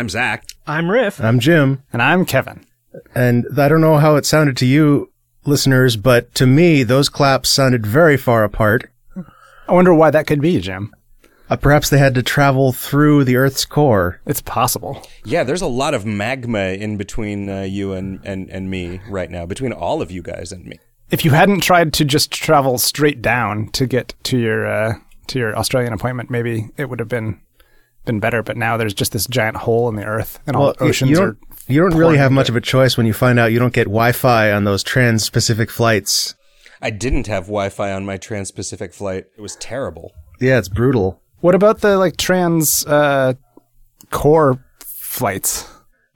I'm Zach. I'm Riff. I'm Jim. And I'm Kevin. And I don't know how it sounded to you, listeners, but to me, those claps sounded very far apart. I wonder why that could be, Jim. Uh, perhaps they had to travel through the Earth's core. It's possible. Yeah, there's a lot of magma in between uh, you and, and, and me right now, between all of you guys and me. If you hadn't tried to just travel straight down to get to your uh, to your Australian appointment, maybe it would have been been better. But now there's just this giant hole in the Earth, and all the oceans you are. don't, you don't really have much it. of a choice when you find out you don't get Wi-Fi on those trans-Pacific flights. I didn't have Wi-Fi on my Trans-Pacific flight. It was terrible. Yeah, it's brutal. What about the like trans uh, core flights?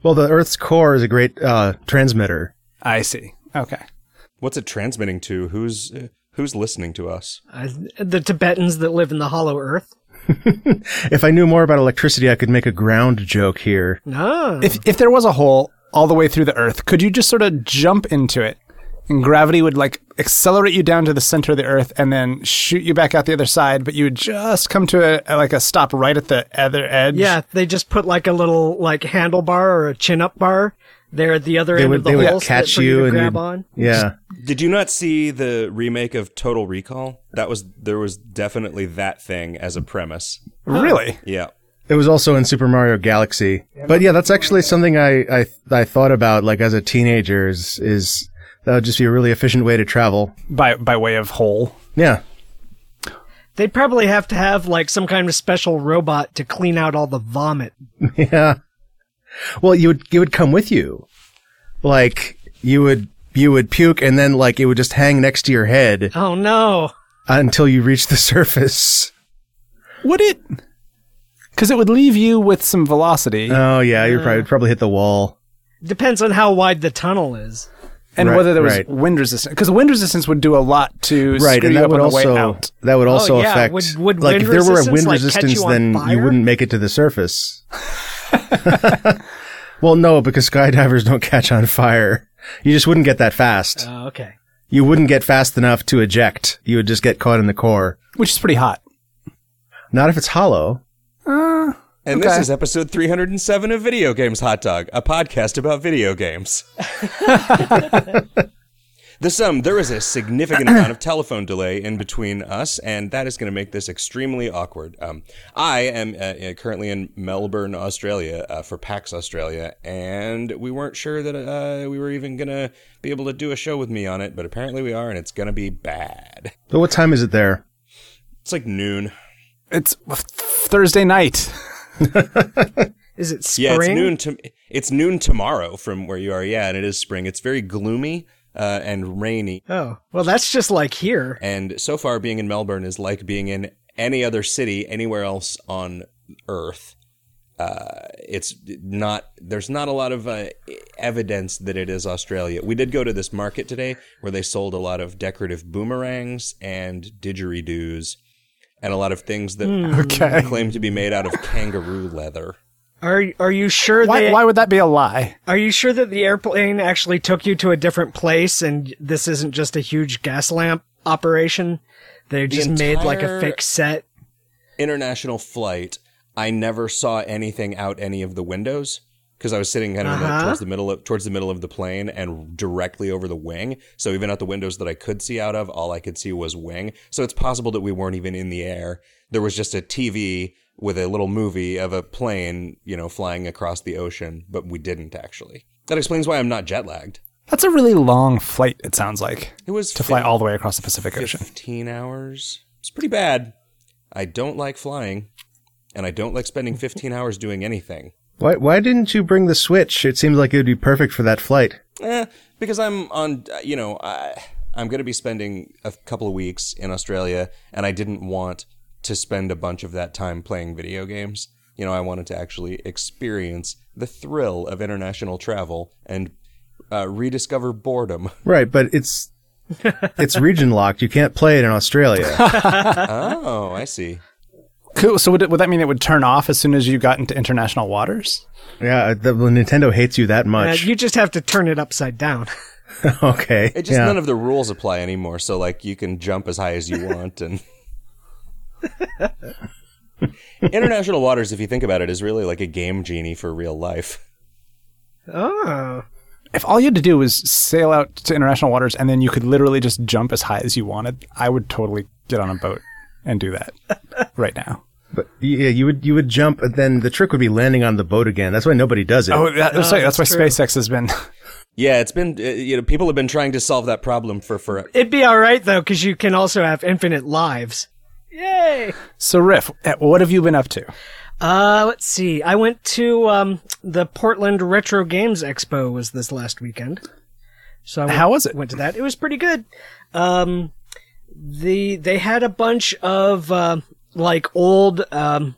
Well, the Earth's core is a great uh, transmitter. I see. Okay. What's it transmitting to? Who's uh, who's listening to us? Uh, the Tibetans that live in the Hollow Earth. If I knew more about electricity, I could make a ground joke here. Ah, If if there was a hole all the way through the Earth, could you just sort of jump into it, and gravity would like accelerate you down to the center of the Earth, and then shoot you back out the other side? But you would just come to a, a- like a stop right at the other edge. yeah. They just put like a little like handlebar or a chin up bar there at the other They end would of the they would hole so that catch for you to and grab on. yeah. Did you not see the remake of Total Recall? That was there was definitely that thing as a premise. Really? Yeah. It was also in Super Mario Galaxy. But yeah, that's actually something I, I, I thought about like as a teenager is, is that would just be a really efficient way to travel. By by way of hole. Yeah. They'd probably have to have like some kind of special robot to clean out all the vomit. Yeah. Well, you would, you would come with you. Like you would, you would puke and then like it would just hang next to your head Oh no. until you reach the surface. Would it? Because it would leave you with some velocity, Oh yeah, you're probably, probably hit the wall. Depends on how wide the tunnel is. and right, whether there was right. wind resistance. Because wind resistance would do a lot to Right, screw and you that up would on the way also that would oh, also Oh, yeah. affect Would- would like wind if there were a wind like, resistance, you on then you wouldn't make it to the surface. well, no, because skydivers don't catch on fire. You just wouldn't get that fast. Oh, okay. You wouldn't get fast enough to eject. You would just get caught in the core. which is pretty hot. Not if it's hollow. Uh, and this is episode 307 of Video Games Hot Dog, a podcast about video games. this um there is a significant amount of telephone delay in between us, and that is going to make this extremely awkward. Um, I am uh, uh, currently in Melbourne, Australia, uh, for PAX Australia, and we weren't sure that uh, we were even going to be able to do a show with me on it, but apparently we are, and it's going to be bad. But what time is it there? It's like noon. It's Thursday night. Is it spring? Yeah, it's noon. To, it's noon tomorrow from where you are. Yeah, and it is spring. It's very gloomy uh, and rainy. Oh, well, that's just like here. And so far, being in Melbourne is like being in any other city anywhere else on Earth. Uh, it's not. There's not a lot of uh, evidence that it is Australia. We did go to this market today where they sold a lot of decorative boomerangs and didgeridoos, and a lot of things that Okay. claim to be made out of kangaroo leather. Are are you sure Why, they, why would that be a lie? are you sure that the airplane actually took you to a different place and this isn't just a huge gas lamp operation? They just made like a fake set. international flight, I never saw anything out any of the windows because I was sitting kind of Uh-huh. towards the middle of towards the middle of the plane and directly over the wing. So even out the windows that I could see out of, all I could see was wing. So it's possible that we weren't even in the air. There was just a TV with a little movie of a plane, you know, flying across the ocean, but we didn't actually. That explains why I'm not jet lagged. That's a really long flight. It sounds like It was to fly all the way across the Pacific Ocean. 15 hours. It's pretty bad. I don't like flying, and I don't like spending 15 hours doing anything. Why, why didn't you bring the Switch? It seems like it would be perfect for that flight. Eh, because I'm on, you know, I, I'm going to be spending a couple of weeks in Australia, and I didn't want to spend a bunch of that time playing video games. You know, I wanted to actually experience the thrill of international travel and uh, rediscover boredom. Right, but it's it's region locked. You can't play it in Australia. oh, I see. Cool. So would, it, would that mean it would turn off as soon as you got into international waters? yeah, the, the Nintendo hates you that Uh, much. you just have to turn it upside down. okay. It just yeah. none of the rules apply anymore. So like you can jump as high as you want, and International Waters, if you think about it, is really like a game genie for real life. Oh. If all you had to do was sail out to international waters and then you could literally just jump as high as you wanted, I would totally get on a boat and do that right now. But yeah, you would you would jump, and then the trick would be landing on the boat again. That's why nobody does it. Oh, that, that's, right. that's, that's why true. SpaceX has been. Yeah, it's been uh, you know people have been trying to solve that problem for forever. It'd be all right though, because you can also have infinite lives. Yay! So, Riff, uh, what have you been up to? Uh, let's see. I went to um the Portland Retro Games Expo was this last weekend. So I went, How was it? Went to that. It was pretty good. Um, the they had a bunch of uh, like old um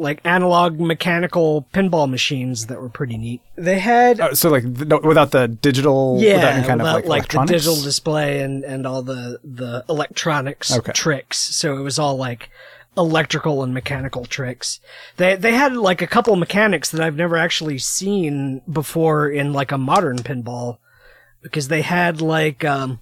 like analog mechanical pinball machines that were pretty neat. They had Uh, so, like, th- no, without the digital, yeah, without any kind without, of like, the electronics? digital display and and all the the electronics Okay. tricks. So it was all like electrical and mechanical tricks. They they had like a couple mechanics that I've never actually seen before in like a modern pinball because they had like um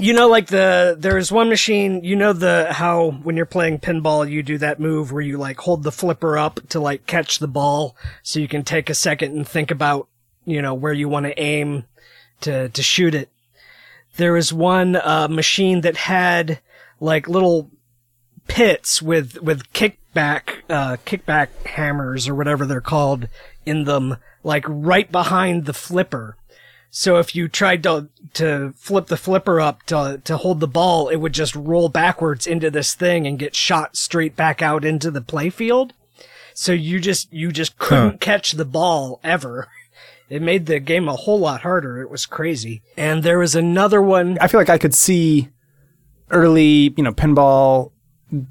you know like the there's one machine you know the how when you're playing pinball you do that move where you like hold the flipper up to like catch the ball so you can take a second and think about you know where you want to aim to to shoot it. There was one uh, machine that had like little pits with with kickback uh, kickback hammers or whatever they're called in them like right behind the flipper so if you tried to to flip the flipper up to to hold the ball, it would just roll backwards into this thing and get shot straight back out into the playfield. So you just you just couldn't catch the ball ever. It made the game a whole lot harder. It was crazy. And there was another one. I feel like I could see early, you know, pinball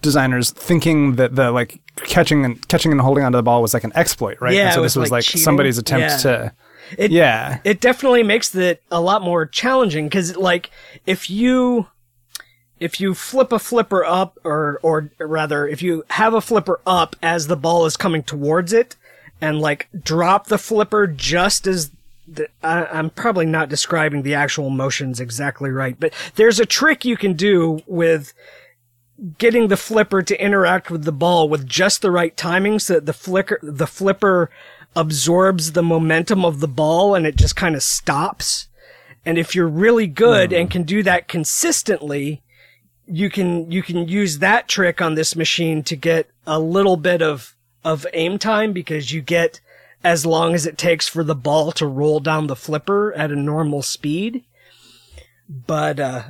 designers thinking that the like catching and catching and holding onto the ball was like an exploit, right? Yeah, And so this was was like like somebody's attempt Yeah. to. It, Yeah, it definitely makes it a lot more challenging because like if you if you flip a flipper up or or rather if you have a flipper up as the ball is coming towards it and like drop the flipper just as the, I, I'm probably not describing the actual motions exactly right, but there's a trick you can do with getting the flipper to interact with the ball with just the right timing so that the flicker the flipper absorbs the momentum of the ball and it just kind of stops. And if you're really good and can do that consistently, you can you can use that trick on this machine to get a little bit of of aim time because you get as long as it takes for the ball to roll down the flipper at a normal speed. But uh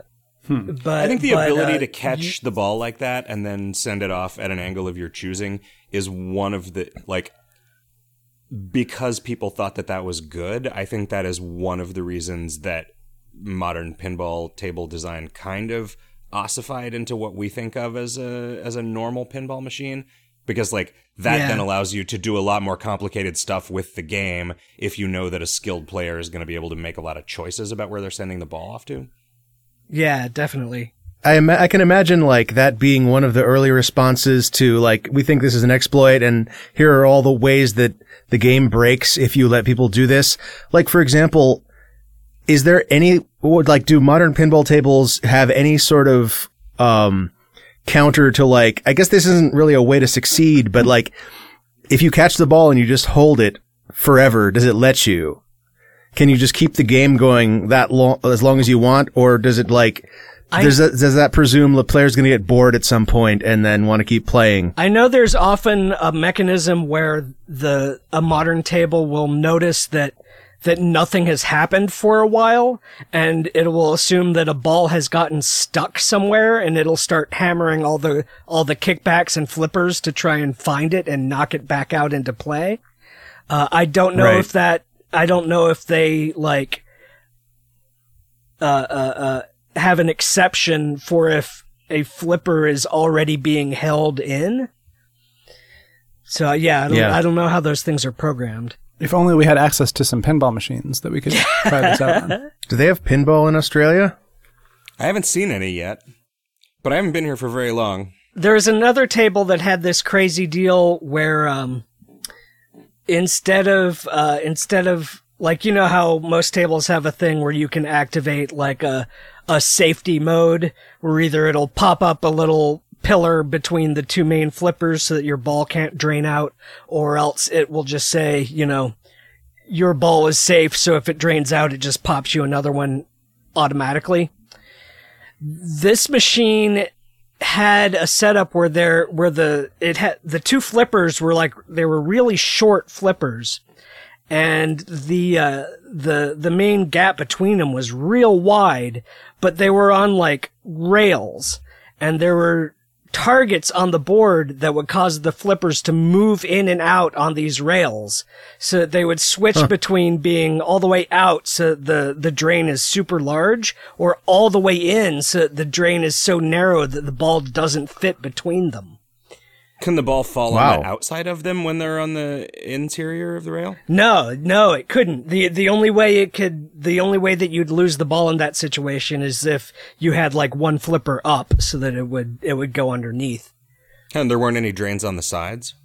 but I think the but, ability uh, to catch the ball like that and then send it off at an angle of your choosing is one of the like because people thought that that was good. I think that is one of the reasons that modern pinball table design kind of ossified into what we think of as a as a normal pinball machine because like that Yeah. then allows you to do a lot more complicated stuff with the game if you know that a skilled player is going to be able to make a lot of choices about where they're sending the ball off to. Yeah, definitely. I, ima- I can imagine like that being one of the early responses to like we think this is an exploit and here are all the ways that the game breaks if you let people do this. Like for example, is there any would like do modern pinball tables have any sort of um counter to like I guess this isn't really a way to succeed, but like if you catch the ball and you just hold it forever, does it let you? Can you just keep the game going that long as long as you want, or does it like I- does that does that presume the player's going to get bored at some point and then want to keep playing? I know there's often a mechanism where the a modern table will notice that that nothing has happened for a while and it will assume that a ball has gotten stuck somewhere and it'll start hammering all the all the kickbacks and flippers to try and find it and knock it back out into play. Uh, I don't know Right. if that I don't know if they like uh, uh, uh, have an exception for if a flipper is already being held in. So yeah, I don't, Yeah. I don't know how those things are programmed. if only we had access to some pinball machines that we could try this out on. Do they have pinball in Australia? I haven't seen any yet, but I haven't been here for very long. There's another table that had this crazy deal where um, instead of uh, instead of like you know how most tables have a thing where you can activate like a a safety mode where either it'll pop up a little pillar between the two main flippers so that your ball can't drain out, or else it will just say, you know, your ball is safe, so if it drains out, it just pops you another one automatically. This machine had a setup where there, where the, it had, the two flippers were like, they were really short flippers. And the, uh, the, the main gap between them was real wide, but they were on like rails. And there were targets on the board that would cause the flippers to move in and out on these rails. So that they would switch between being all the way out so the, the drain is super large or all the way in so the drain is so narrow that the ball doesn't fit between them. Can the ball fall Wow. on the outside of them when they're on the interior of the rail? No, no, it couldn't. The the only way it could the only way that you'd lose the ball in that situation is if you had like one flipper up so that it would it would go underneath. And there weren't any drains on the sides.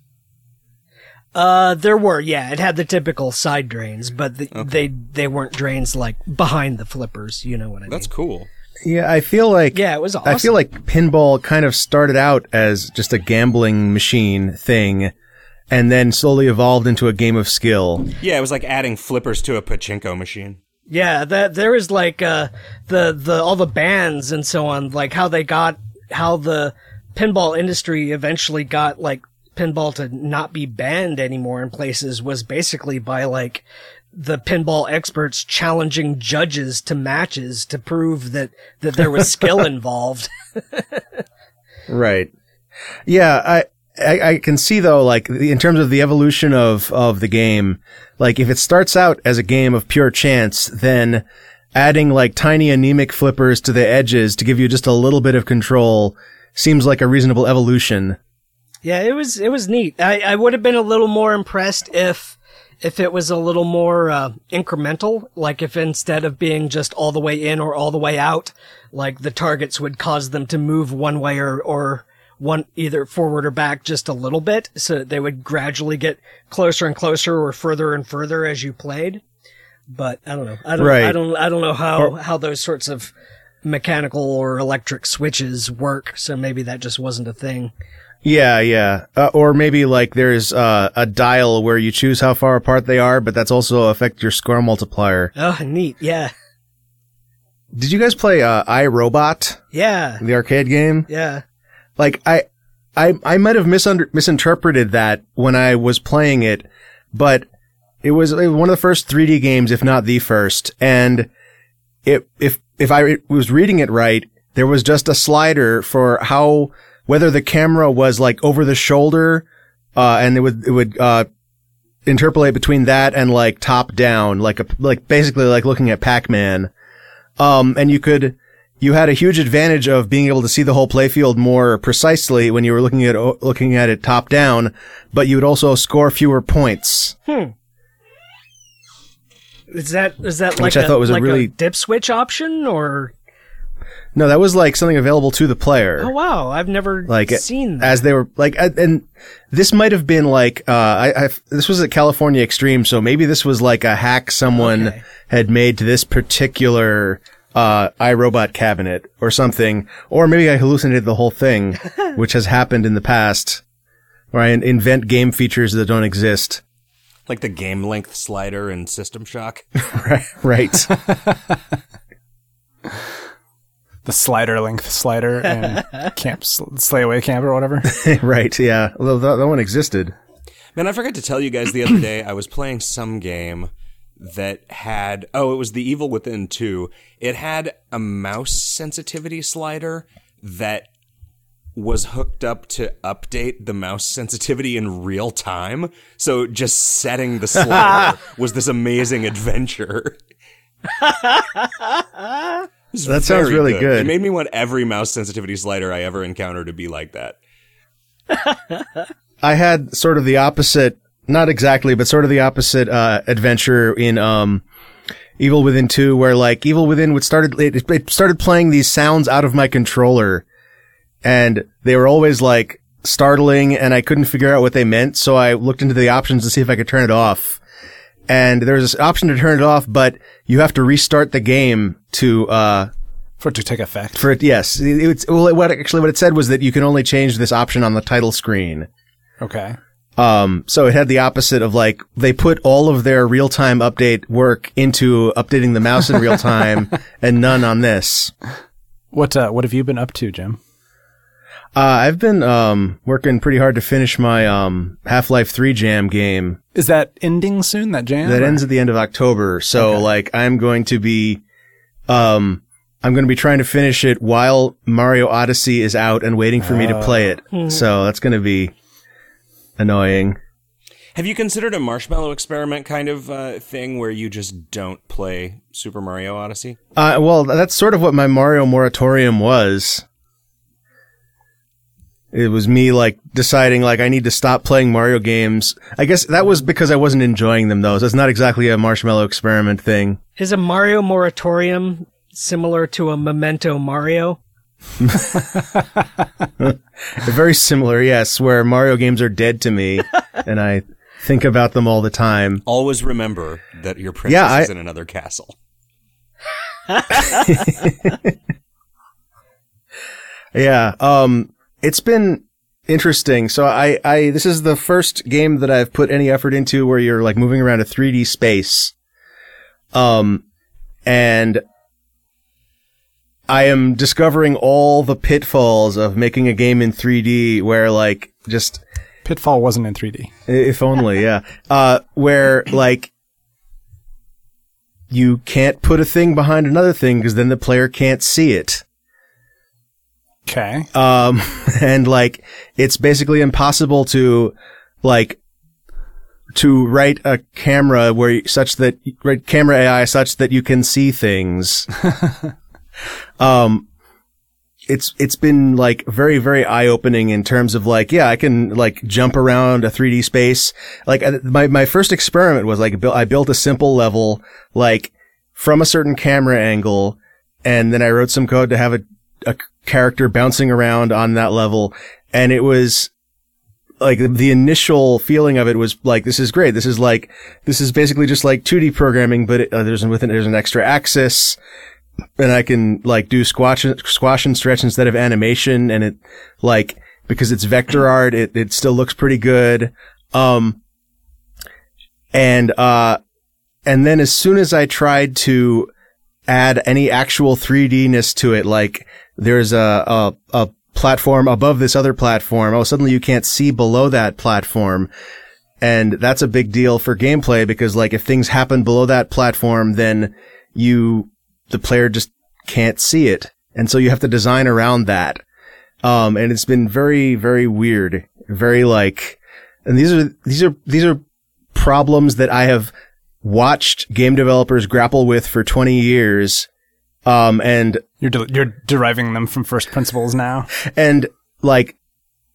Uh, there were, yeah. It had the typical side drains, but the, they they weren't drains like behind the flippers. You know what I That's mean? That's cool. Yeah, I feel like Yeah, it was I feel like pinball kind of started out as just a gambling machine thing, and then slowly evolved into a game of skill. Yeah, it was like adding flippers to a pachinko machine. Yeah, that there is like uh the the all the bands and so on, like how they got how the pinball industry eventually got like pinball to not be banned anymore in places was basically by like the pinball experts challenging judges to matches to prove that that there was skill involved. Right. Yeah, I, I I can see though, like in terms of the evolution of of the game, like if it starts out as a game of pure chance, then adding like tiny anemic flippers to the edges to give you just a little bit of control seems like a reasonable evolution. Yeah, it was it was neat. I, I would have been a little more impressed if if it was a little more uh, incremental, like if instead of being just all the way in or all the way out, like the targets would cause them to move one way or or one either forward or back just a little bit, so that they would gradually get closer and closer or further and further as you played. But I don't know. I don't. Right. I don't. I don't know how how those sorts of mechanical or electric switches work. So maybe that just wasn't a thing. Yeah, yeah. Uh, or maybe like there's uh, a dial where you choose how far apart they are, but that's also affect your score multiplier. Oh, neat. Yeah. Did you guys play uh, I, Robot, Yeah. the arcade game? Yeah. like I, I, I might have misunder- misinterpreted that when I was playing it, but it was one of the first 3D games, if not the first. And it, if, if I was reading it right, there was just a slider for how, whether the camera was like over the shoulder, uh, and it would, it would, uh, interpolate between that and like top down, like a, like basically like looking at Pac-Man. Um, and you could, you had a huge advantage of being able to see the whole playfield more precisely when you were looking at looking at it top down, but you would also score fewer points. Hmm. Is that is that like Which I a, thought was a like really- dip switch option or? No, that was like something available to the player. Oh wow, I've never like seen that. as they were like and this might have been like uh I, I this was at California Extreme so maybe this was like a hack someone Okay. had made to this particular uh I, Robot cabinet or something or maybe I hallucinated the whole thing which has happened in the past where I invent game features that don't exist Like the game length slider in System Shock. right right The slider length slider and camp sl- Slayaway Camp or whatever. right yeah although that, that one existed Man, I forgot to tell you guys the other day I was playing some game that had oh, it was the Evil Within 2. It had a mouse sensitivity slider that was hooked up to update the mouse sensitivity in real time. So just setting the slider was this amazing adventure. That sounds really good. It made me want every mouse sensitivity slider I ever encounter to be like that. I had sort of the opposite, not exactly, but sort of the opposite uh, adventure in um, Evil Within 2, where like Evil Within would started it, it started playing these sounds out of my controller, and they were always like startling, and I couldn't figure out what they meant. So I looked into the options to see if I could turn it off. And there's this option to turn it off, but you have to restart the game to uh, For it to take effect. for it. Yes, it, it's well. What actually what it said was that you can only change this option on the title screen. Okay. Um, so it had the opposite of like they put all of their real time update work into updating the mouse in real time, and none on this. What uh, what have you been up to, Jim? Uh, I've been um working pretty hard to finish my um Half Life Three Jam game Is that ending soon? That jam? that or- ends at the end of October. So Okay. like I'm going to be um I'm going to be trying to finish it while Mario Odyssey is out and waiting for me to play it. So that's going to be annoying. Have you considered a marshmallow experiment kind of uh, thing where you just don't play Super Mario Odyssey? Uh, well, that's sort of what my Mario moratorium was. It was me like deciding like I need to stop playing Mario games. I guess that was because I wasn't enjoying them though. So it's not exactly a marshmallow experiment thing. Is a Mario moratorium similar to a Memento Mario? Very similar, yes, where Mario games are dead to me and I think about them all the time. Always remember that your princess Yeah, I- is in another castle. Yeah. Um, it's been interesting. So I, I, this is the first game that I've put any effort into where you're like moving around a 3D space. Um, and I am discovering all the pitfalls of making a game in 3D where like just Pitfall wasn't in 3D. if only, yeah. Uh, where like you can't put a thing behind another thing because then the player can't see it. Okay. Um, and like, it's basically impossible to, like, to write a camera where you- such that, write camera AI such that you can see things. um, it's, it's been like very, very eye opening in terms of like, yeah, I can like jump around a 3D space. Like uh, my, my first experiment was like, I built a simple level, like from a certain camera angle. And then I wrote some code to have a, a character bouncing around on that level. And it was like the initial feeling of it was like, this is great. This is like, this is basically just like 2D programming, but it, uh, there's, with it, there's an extra axis and I can like do squash, squash and stretch instead of animation. And it like, because it's vector art, it, it still looks pretty good. Um, and, uh, and then as soon as I tried to add any actual 3D-ness to it, like there's a, a, a platform above this other platform. Oh, suddenly you can't see below that platform. And that's a big deal for gameplay because like if things happen below that platform, then you, the player just can't see it. And so you have to design around that. Um, and it's been very, very weird. Very like, and these are, these are, these are problems that I have watched game developers grapple with for 20 years. Um, and You're de- you're deriving them from first principles now. and like,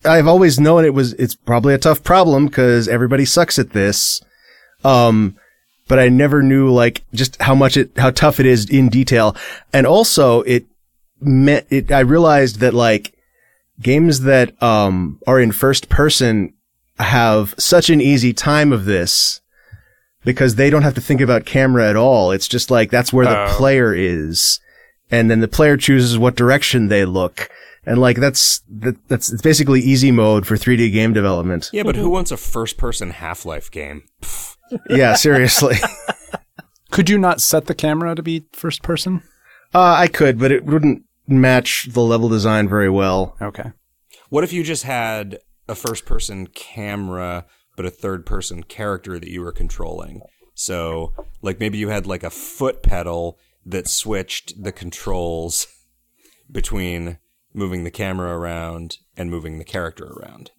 I've always known it was, it's probably a tough problem because everybody sucks at this. Um, but I never knew like just how much it, how tough it is in detail. And also it meant it, I realized that like games that, um, are in first person have such an easy time of this because they don't have to think about camera at all. It's just like that's where the Oh. player is. And then the player chooses what direction they look. And like that's that, that's it's basically easy mode for 3D game development. Yeah, but who wants a first-person Half-Life game? Yeah, seriously. Could you not set the camera to be first person? uh, I could, but it wouldn't match the level design very well. Okay. What if you just had a first-person camera, but a third-person character that you were controlling? So, like maybe you had like a foot pedal that switched the controls between moving the camera around and moving the character around.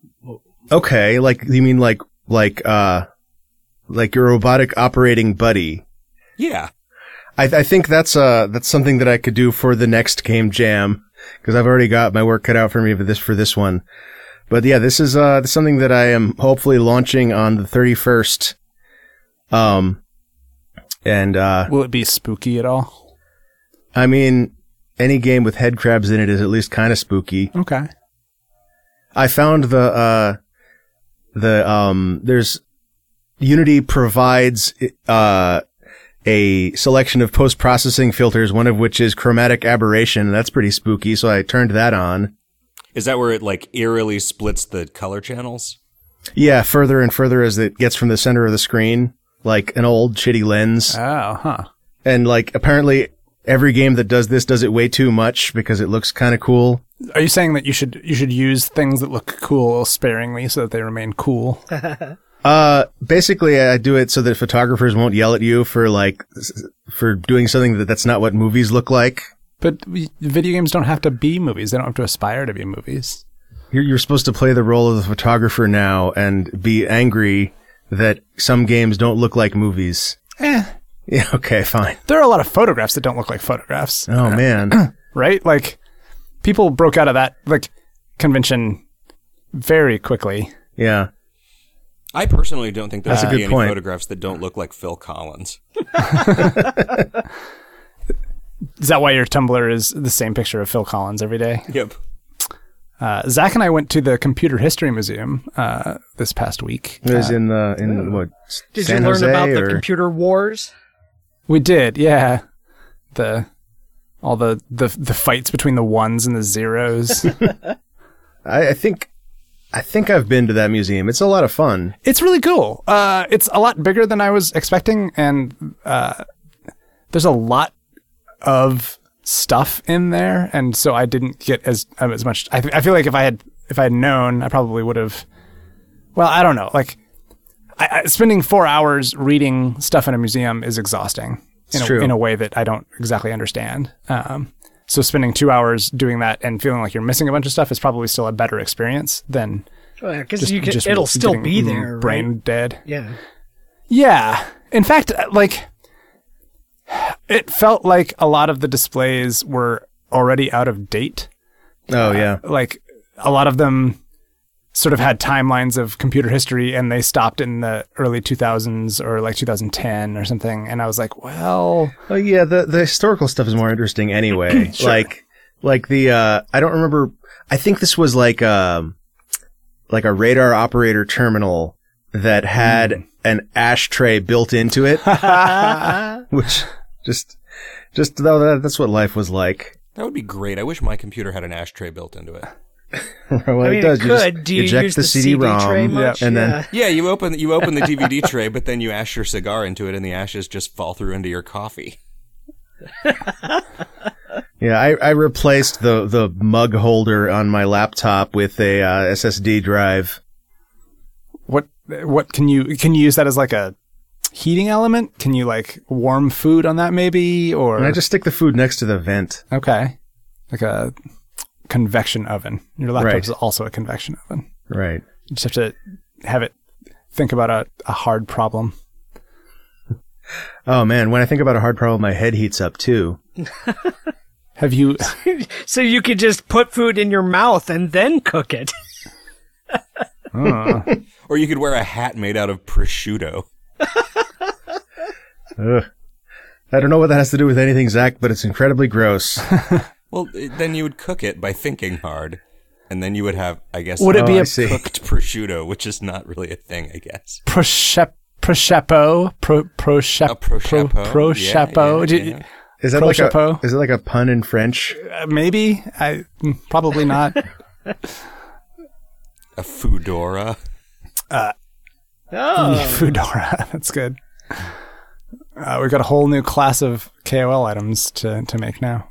Okay, like you mean like like uh like your robotic operating buddy. Yeah. I, I think that's uh that's something that I could do for the next game jam because I've already got my work cut out for me for this for this one. But yeah, this is uh something that I am hopefully launching on the 31st. Um and uh Will it be spooky at all? I mean any game with head crabs in it is at least kind of spooky. Okay. I found the uh the um there's Unity provides uh a selection of post processing filters, one of which is chromatic aberration. That's pretty spooky. So I turned that on. Is that where it like eerily splits the color channels? Yeah, further and further as it gets from the center of the screen, like an old shitty lens. Oh, huh. And like apparently every game that does this does it way too much because it looks kind of cool. Are you saying that you should you should use things that look cool sparingly so that they remain cool? Uh, basically, I do it so that photographers won't yell at you for like for doing something that that's not what movies look like. But we- video games don't have to be movies. They don't have to aspire to be movies. You're, you're supposed to play the role of the photographer now and be angry that some games don't look like movies. Eh. Yeah, okay, fine. There are a lot of photographs that don't look like photographs, Oh man. right? Like people broke out of that like convention very quickly. yeah. I personally don't think there's That's a be good any point. photographs that don't look like Phil Collins. Is that why your Tumblr is the same picture of Phil Collins every day? Yep. Uh, Zach and I went to the Computer History Museum uh, this past week. It was in the in what Did San you learn Jose about the computer wars? We did, yeah. The all the, the the fights between the ones and the zeros. I, I think I think I've been to that museum. It's a lot of fun. it's really cool. Uh, it's a lot bigger than I was expecting, and uh, there's a lot of stuff in there, and so I didn't get as um, as much. I, th- I feel like if I had if I had known, I probably would have. Well, I don't know. Like, I, I, spending four hours reading stuff in a museum is exhausting. In It's a, true. in a way that I don't exactly understand. Um, so spending two hours doing that and feeling like you're missing a bunch of stuff is probably still a better experience than Because just, you can, just it'll still be there, brain right? dead. Yeah. Yeah. In fact, uh, like it felt like a lot of the displays were already out of date. Oh yeah. Like a lot of them sort of had timelines of computer history and they stopped in the early 2000s or like 2010 or something and I was like, well, Oh yeah, the the historical stuff is more interesting anyway. Like like the uh I don't remember I think this was like um like a radar operator terminal that had an ashtray built into it, which just just though that, that's what life was like. That would be great. I wish my computer had an ashtray built into it. well, I mean, it does. it You just could. Do you eject use the, the CD-ROM, tray much? and then Yeah. Yeah, you open you open the DVD tray, but then you ash your cigar into it, and the ashes just fall through into your coffee. Yeah, I, I replaced the the mug holder on my laptop with a uh, SSD drive. what what can you can you use that as like a heating element? Can you like warm food on that maybe or And I just stick the food next to the vent. Okay. Like a convection oven. Your laptop Right. is also a convection oven. Right. You just have to have it think about a, a hard problem. Oh man, when I think about a hard problem, my head heats up too. Have you So you could just put food in your mouth and then cook it. uh, Or you could wear a hat made out of prosciutto. Ugh. I don't know what that has to do with anything, Zach, but it's incredibly gross. Well, then you would cook it by thinking hard, and then you would have, I guess, Would it be Oh, a I see. cooked prosciutto, which is not really a thing, I guess. prosciutto? Prosciutto? Pro, prosciutto? A prosciutto, prosciutto? yeah, Did- yeah. Is that like a Prosciutto? is it like a pun in French? uh, maybe? I mm, Probably not. A foodora. Oh. Foodora. That's good. Uh, we've got a whole new class of KOL items to, to make now.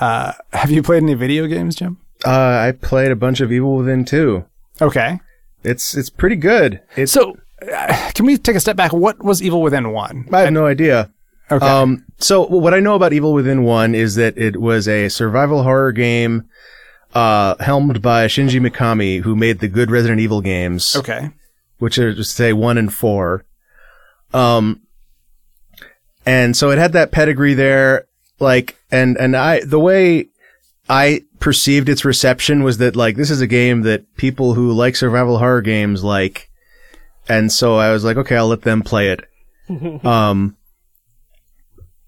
Uh, have you played any video games, Jim? Uh, I played a bunch of Evil Within 2. Okay. It's it's pretty good. It's So, uh, can we take a step back? What was Evil Within 1? I have no idea. Okay. Um, so what I know about Evil Within One is that it was a survival horror game, uh, helmed by Shinji Mikami, who made the good Resident Evil games, okay. which are just say one and four. Um, and so it had that pedigree there, like, and, and I, the way I perceived its reception was that, like, this is a game that people who like survival horror games like, and so I was like, okay, I'll let them play it. um,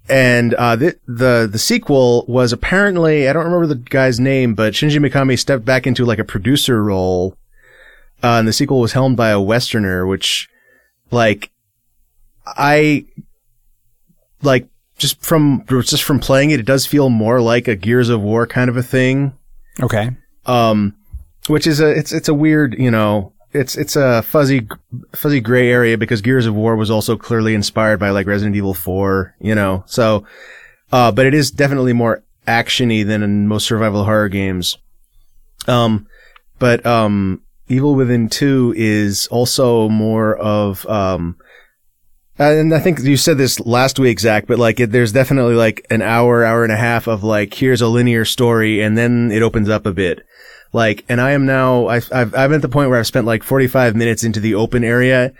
and uh, the, the the sequel was apparently I don't remember the guy's name, but Shinji Mikami stepped back into like a producer role, uh, and the sequel was helmed by a Westerner, which like I like just from just from playing it, it does feel more like a Gears of War kind of a thing. Okay. Um, which is a it's it's a weird you know it's it's a fuzzy fuzzy gray area because Gears of War was also clearly inspired by like Resident Evil 4, you know. So, uh, but it is definitely more actiony than in most survival horror games. Um, but um, Evil Within 2 is also more of um and I think you said this last week, Zach, but like, it, there's definitely like an hour, hour and a half of like, here's a linear story, and then it opens up a bit. Like, and I am now, I've, I've, I'm at the point where I've spent like 45 minutes into the open area,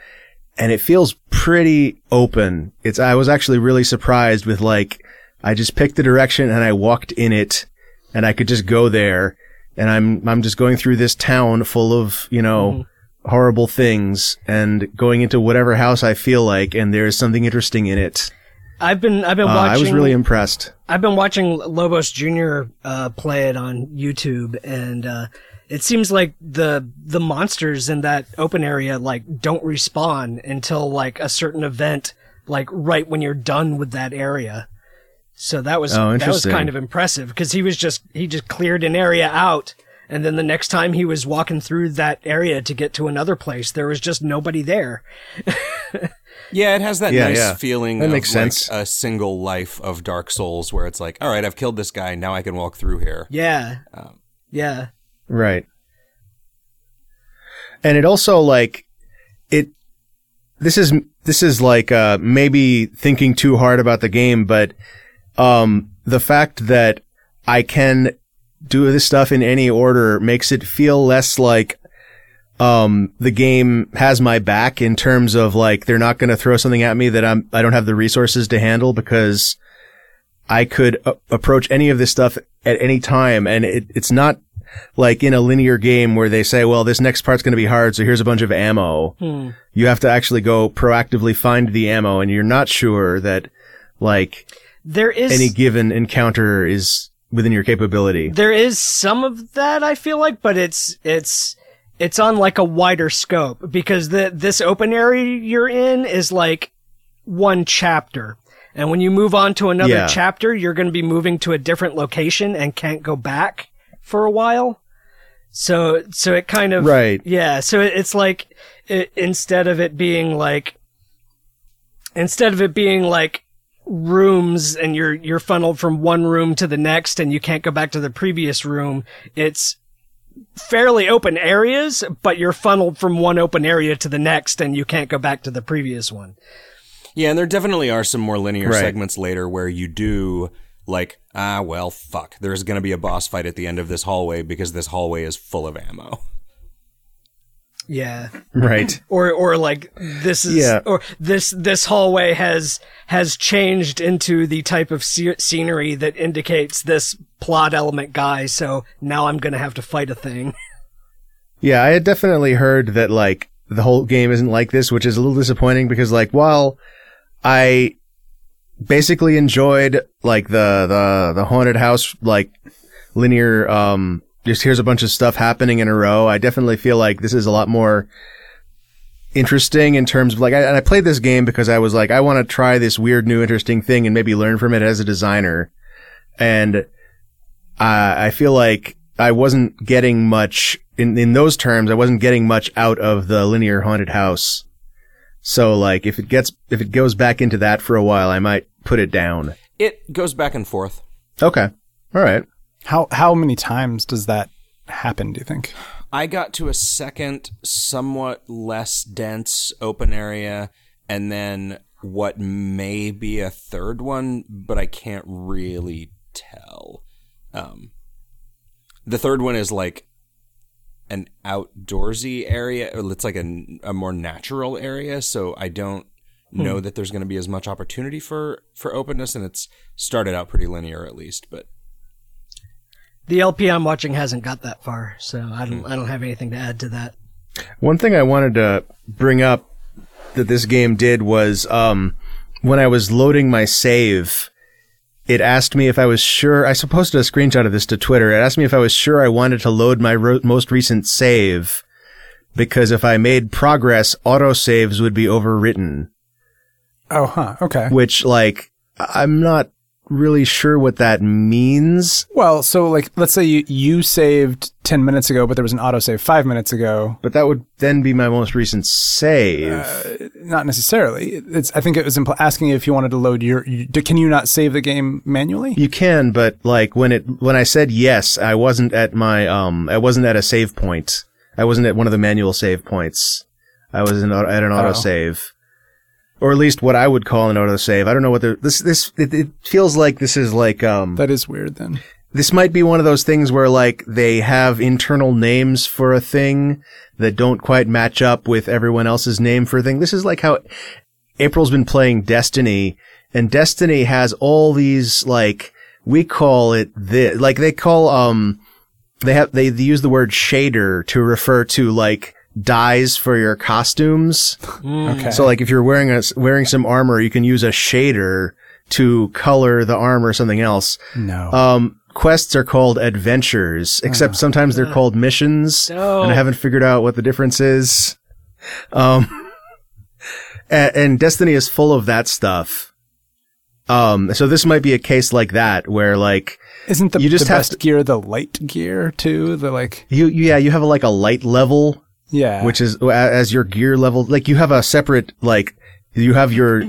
and it feels pretty open. It's, I was actually really surprised with like, I just picked the direction and I walked in it, and I could just go there, and I'm, I'm just going through this town full of, you know, Mm-hmm. Horrible things and going into whatever house I feel like, and there is something interesting in it. I've been I've been Uh, watching. I was really impressed. I've been watching Lobos Jr. Uh, play it on YouTube, and uh, it seems like the the monsters in that open area like don't respawn until like a certain event, like right when you're done with that area. So that was Oh, that was kind of impressive because he was just he just cleared an area out, and then the next time he was walking through that area to get to another place, there was just nobody there. Yeah, it has that Yeah, nice yeah. feeling That of makes like sense. a single life of Dark Souls where it's like, all right, I've killed this guy, now I can walk through here. Yeah, Um, yeah. Right. And it also like it this is this is like uh maybe thinking too hard about the game, but um the fact that I can do this stuff in any order makes it feel less like um the game has my back in terms of like they're not going to throw something at me that I'm I don't have the resources to handle because I could a- approach any of this stuff at any time and it, it's not like in a linear game where they say, well, this next part's going to be hard, so here's a bunch of ammo. You have to actually go proactively find the ammo, and you're not sure that like There is any given encounter is within your capability. there is some of that I feel like, but it's it's it's on like a wider scope because the this open area you're in is like one chapter. And when you move on to another Yeah. chapter, you're going to be moving to a different location and can't go back for a while. So so it kind of Right. Yeah, so it, it's like it, instead of it being like instead of it being like rooms and you're you're funneled from one room to the next and you can't go back to the previous room it's fairly open areas but you're funneled from one open area to the next and you can't go back to the previous one Yeah, and there definitely are some more linear Right. segments later where you do like, ah, well, fuck. There's going to be a boss fight at the end of this hallway because this hallway is full of ammo. yeah Right. or or like this is Yeah. or this this hallway has has changed into the type of sce- scenery that indicates this plot element guy so now I'm going to have to fight a thing Yeah, I had definitely heard that like the whole game isn't like this, which is a little disappointing because like while I basically enjoyed like the the the haunted house like linear um just here's a bunch of stuff happening in a row, I definitely feel like this is a lot more interesting in terms of like I, and I played this game because I was like I want to try this weird new interesting thing and maybe learn from it as a designer and I I feel like I wasn't getting much in in those terms. I wasn't getting much out of the linear haunted house. So like if it gets if it goes back into that for a while, I might put it down. It goes back and forth. Okay. All right. How how many times does that happen? Do you think? I got to a second, somewhat less dense open area, and then what may be a third one, but I can't really tell. Um, the third one is like an outdoorsy area. It's like a, a more natural area, so I don't know that there's going to be as much opportunity for for openness, and it's started out pretty linear at least, but. The LP I'm watching hasn't got that far so I don't I don't have anything to add to that One thing I wanted to bring up that this game did was um when I was loading my save, it asked me if I was sure. I posted a screenshot of this to Twitter. It asked me if I was sure I wanted to load my ro- most recent save because if I made progress, autosaves would be overwritten. Oh, huh. Okay. which like I'm not really sure what that means, Well, so like, let's say you, you saved 10 minutes ago, but there was an autosave five minutes ago. but that would then be my most recent save. Not necessarily. It's, I think it was impl- asking if you wanted to load your, you, can you not save the game manually? you can, but like when it when I said yes, I wasn't at my um I wasn't at a save point. I wasn't at one of the manual save points. I was in, at an auto save. Or at least what I would call an auto save. I don't know what the this this it, it feels like this is like um That is weird then. this might be one of those things where like they have internal names for a thing that don't quite match up with everyone else's name for a thing. This is like how April's been playing Destiny and Destiny has all these like we call it this like they call um they have they, they use the word shader to refer to like dyes for your costumes. Okay. So like if you're wearing a wearing some armor, you can use a shader to color the armor or something else. no. Um, quests are called adventures, except sometimes they're called missions, No. and I haven't figured out what the difference is. Um, and, and Destiny is full of that stuff. Um, so this might be a case like that where like Isn't the, you just the have best to- gear the light gear too? The like, you, you yeah, you have a, like a light level, yeah. which is as your gear level, like you have a separate like you have your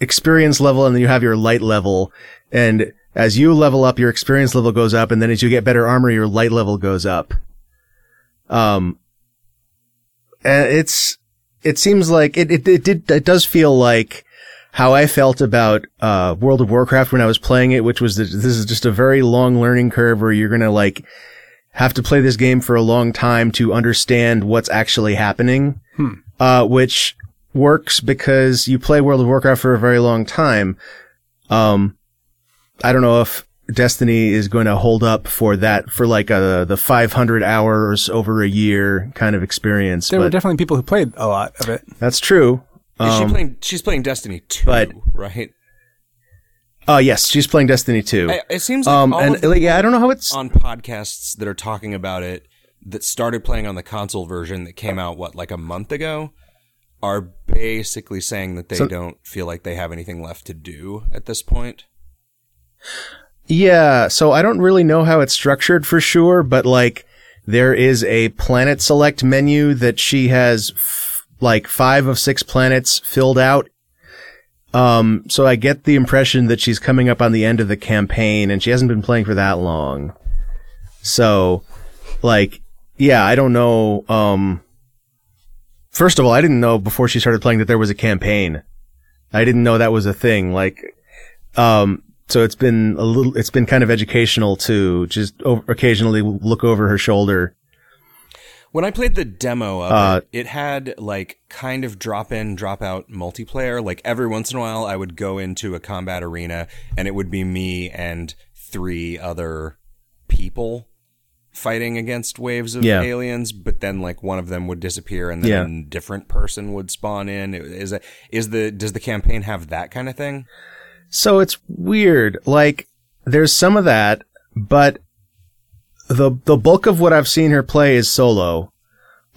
experience level and then you have your light level, and as you level up, your experience level goes up, and then as you get better armor, your light level goes up. Um, and it's it seems like it it it did it does feel like how I felt about uh World of Warcraft when I was playing it, which was this is just a very long learning curve where you're gonna like have to play this game for a long time to understand what's actually happening. Uh, which works because you play World of Warcraft for a very long time. Um, I don't know if Destiny is going to hold up for that for like a, the 500 hours over a year kind of experience. there were definitely people who played a lot of it. that's true. Is she Um, playing? She's playing Destiny 2, but- right? Uh, yes, she's playing Destiny 2. I, it seems like um, and like, yeah, I don't know how it's, on podcasts that are talking about it that started playing on the console version that came out what like a month ago are basically saying that they So- don't feel like they have anything left to do at this point. Yeah, so I don't really know how it's structured for sure, but like there is a planet select menu that she has f- like five of six planets filled out. Um, so I get the impression that she's coming up on the end of the campaign and she hasn't been playing for that long. So, like, yeah, I don't know. Um, first of all, I didn't know before she started playing that there was a campaign. I didn't know that was a thing. Like, um, so it's been a little, it's been kind of educational to just occasionally look over her shoulder. When I played the demo of Uh, it, it had like kind of drop in, drop out multiplayer. Like every once in a while, I would go into a combat arena and it would be me and three other people fighting against waves of Yeah. aliens. But then like one of them would disappear and then Yeah. a different person would spawn in. Is that is the does the campaign have that kind of thing? So it's weird. Like, there's some of that, but the, the bulk of what I've seen her play is solo.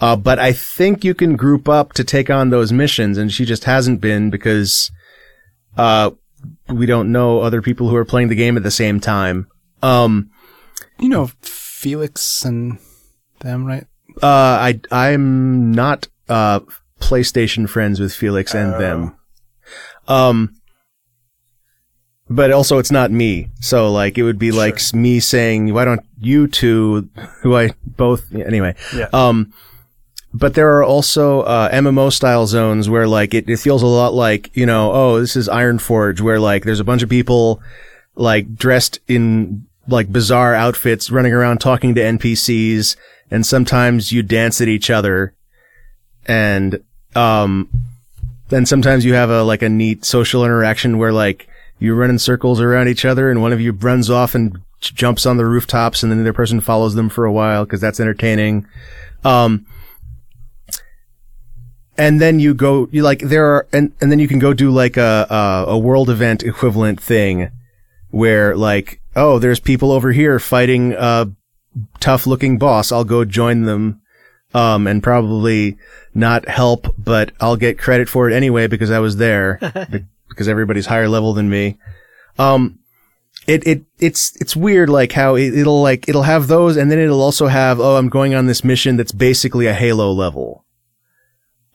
Uh, but I think you can group up to take on those missions and she just hasn't been because, uh, we don't know other people who are playing the game at the same time. Um, You know, Felix and them, right? uh, I, I'm not, uh, PlayStation friends with Felix and them. Um, but also it's not me. So like it would be like me saying, why don't you two, who I both, anyway. Yeah. Um, but there are also, uh, MMO style zones where like it, it feels a lot like, you know, oh, this is Ironforge where like there's a bunch of people like dressed in like bizarre outfits running around talking to NPCs and sometimes you dance at each other and, um, then sometimes you have a like a neat social interaction where like you run in circles around each other and one of you runs off and jumps on the rooftops and then the other person follows them for a while because that's entertaining. Um, and then you go, you like, there are, and, and then you can go do like a, a, a world event equivalent thing where like, oh, there's people over here fighting a tough looking boss. I'll go join them. Um, and probably not help, but I'll get credit for it anyway because I was there because everybody's higher level than me. Um, it, it, it's, it's weird, like how it, it'll like, it'll have those and then it'll also have, oh, I'm going on this mission that's basically a Halo level.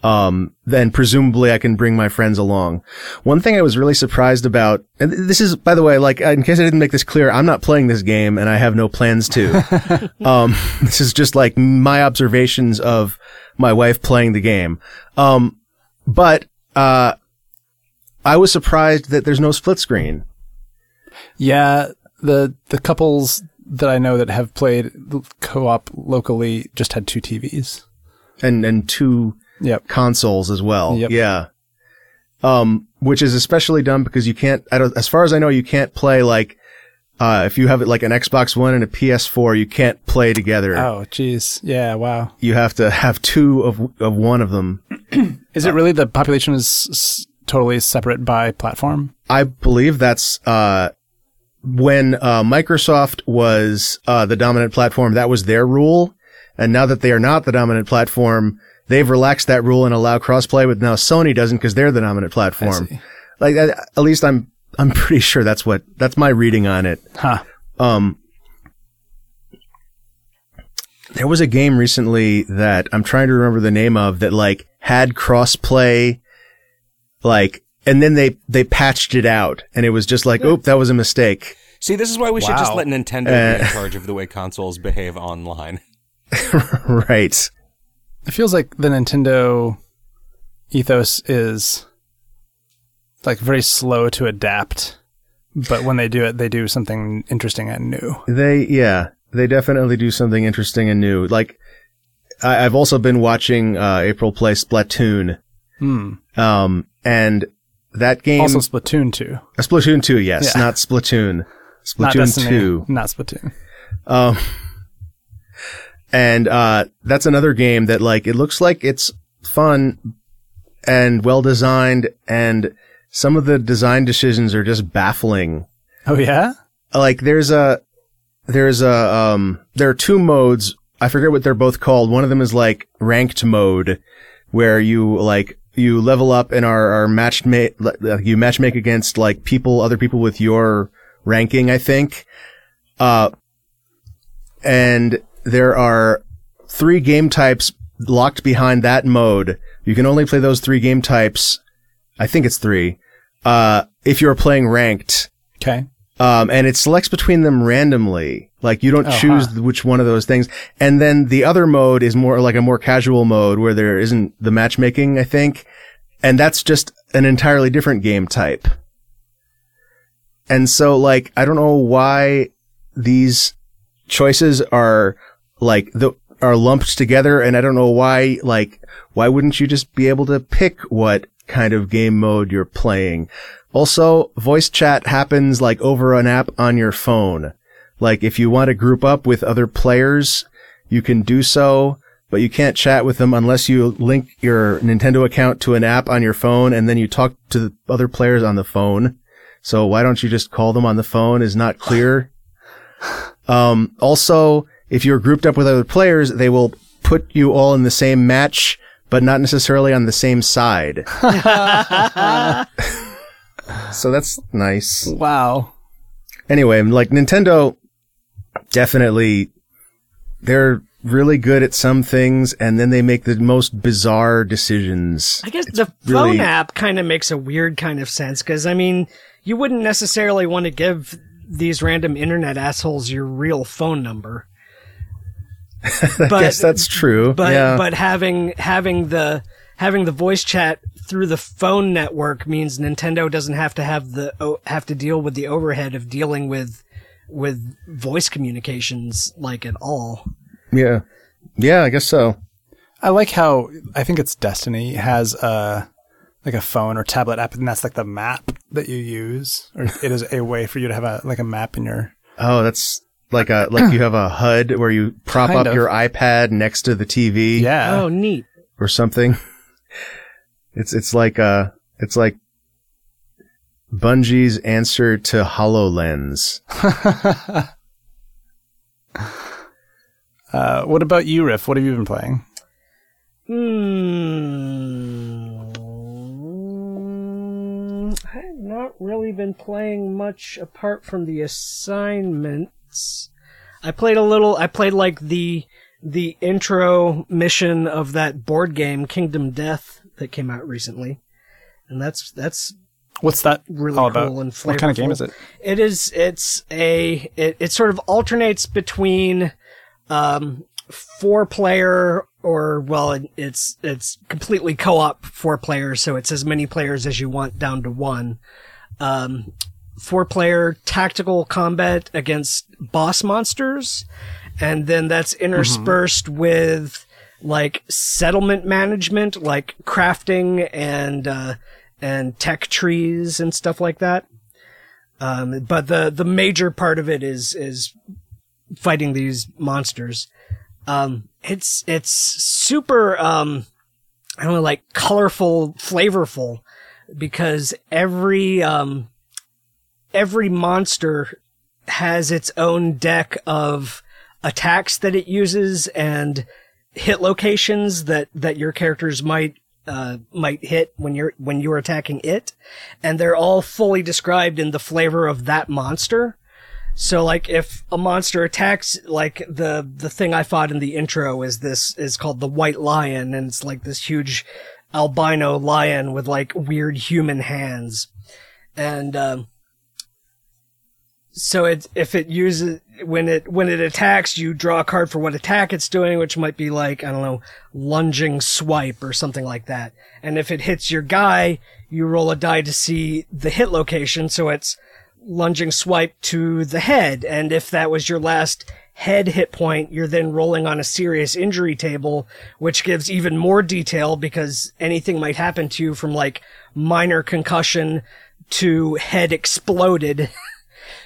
Um, then presumably I can bring my friends along. One thing I was really surprised about, and this is, by the way, like, in case I didn't make this clear, I'm not playing this game and I have no plans to. um, this is just like my observations of my wife playing the game. Um, but, uh, I was surprised that there's no split screen. Yeah, the the couples that I know that have played co-op locally just had two TVs. and and two Yep. consoles as well. Yep. Yeah. Um, which is especially dumb because you can't, I don't, as far as I know, you can't play like, uh, if you have it like an Xbox One and a PS4, you can't play together. Oh, jeez. Yeah. Wow. You have to have two of, of one of them. Is it really the population is totally separate by platform? I believe that's, uh, when, uh, Microsoft was, uh, the dominant platform, that was their rule. And now that they are not the dominant platform, they've relaxed that rule and allow crossplay, but now Sony doesn't because they're the dominant platform. Like, at at least I'm, I'm pretty sure that's what, that's my reading on it. Huh. Um, there was a game recently that I'm trying to remember the name of that like had crossplay, like, and then they, they patched it out and it was just like, oop, that was a mistake. See, this is why we should just let Nintendo be in charge of the way consoles behave online. right. It feels like the Nintendo ethos is like very slow to adapt, but when they do it, they do something interesting and new. They, yeah, they definitely do something interesting and new. Like, I, I've also been watching, uh, April play Splatoon. Hmm. Um, and that game, Also, Splatoon 2. uh, Splatoon 2, yes, Yeah. not Splatoon. Splatoon Destiny, 2. Not Splatoon. Um, and, uh, that's another game that like, it looks like it's fun and well designed and some of the design decisions are just baffling. Oh, yeah? Like there's a, there's a, um, there are two modes. I forget what they're both called. One of them is like ranked mode where you like, you level up and are, are matched mate, you match make against like people, other people with your ranking, I think. Uh, and there are three game types locked behind that mode. You can only play those three game types. I think it's three. Uh, if you're playing ranked. Okay. Um, and it selects between them randomly. Like you don't Oh, choose huh. which one of those things. And then the other mode is more like a more casual mode where there isn't the matchmaking, I think. And that's just an entirely different game type. And so like, I don't know why these choices are like the, are lumped together. And I don't know why, like, why wouldn't you just be able to pick what kind of game mode you're playing? Also, voice chat happens like over an app on your phone. Like if you want to group up with other players, you can do so, but you can't chat with them unless you link your Nintendo account to an app on your phone and then you talk to the other players on the phone. So why don't you just call them on the phone is not clear. Um, also, if you're grouped up with other players, they will put you all in the same match, but not necessarily on the same side. so that's nice. Wow. Anyway, like Nintendo definitely they're really good at some things and then they make the most bizarre decisions. I guess the phone really- app kind of makes a weird kind of sense because I mean, you wouldn't necessarily want to give these random internet assholes your real phone number. but, I guess that's true. but yeah. but having having the having the voice chat through the phone network means Nintendo doesn't have to have the have to deal with the overhead of dealing with with voice communications like at all. yeah. Yeah, I guess so. I like how I think it's Destiny has a like a phone or tablet app, and that's like the map that you use, or it is a way for you to have a like a map in your. Oh, that's like a like you have a HUD where you prop Kind up of. your iPad next to the TV Yeah. oh, neat. or something. It's it's like uh it's like Bungie's answer to HoloLens. Uh, what about you, Riff? What have you been playing? Hmm. I'm not haven't really been playing much apart from the assignments. I played a little. I played like the the intro mission of that board game Kingdom Death that came out recently, and that's that's What's that really all cool about? and what kind of game is it? It is. It's a. It, it sort of alternates between, um, four player or well, it, it's it's completely co-op four players, so it's as many players as you want down to one. Um, four player tactical combat against boss monsters, and then that's interspersed with like settlement management, like crafting and uh, and tech trees and stuff like that. Um, but the the major part of it is is fighting these monsters. Um, it's it's super um, I don't know, like colorful, flavorful, because every um, every monster has its own deck of attacks that it uses and hit locations that that your characters might uh, might hit when you're when you're attacking it, and they're all fully described in the flavor of that monster. So like if a monster attacks like the the thing I fought in the intro is this is called the white lion and it's like this huge albino lion with like weird human hands. And um so it if it uses when it when it attacks you draw a card for what attack it's doing which might be like I don't know lunging swipe or something like that. And if it hits your guy you roll a die to see the hit location so it's lunging swipe to the head. And if that was your last head hit point, you're then rolling on a serious injury table, which gives even more detail because anything might happen to you from like minor concussion to head exploded.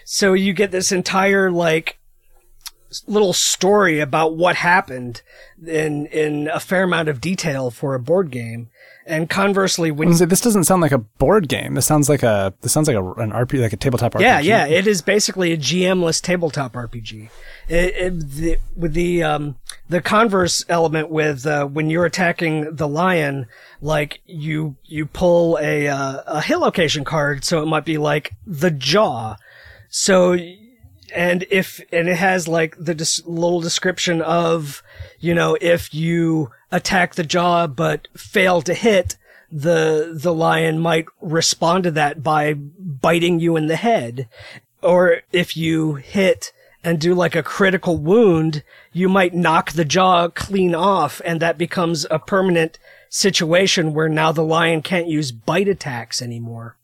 so you get this entire like little story about what happened in in a fair amount of detail for a board game. And conversely, when I was gonna say, This doesn't sound like a board game. This sounds like a this sounds like a, an RPG, like a tabletop RPG. Yeah, yeah, it is basically a GM-less tabletop RPG. It, it, the, with the um, the converse element with uh, when you're attacking the lion, like you you pull a uh, a hit location card, so it might be like the jaw. So and if and it has like the dis- little description of you know if you attack the jaw but fail to hit the the lion might respond to that by biting you in the head. Or if you hit and do like a critical wound you might knock the jaw clean off and that becomes a permanent situation where now the lion can't use bite attacks anymore.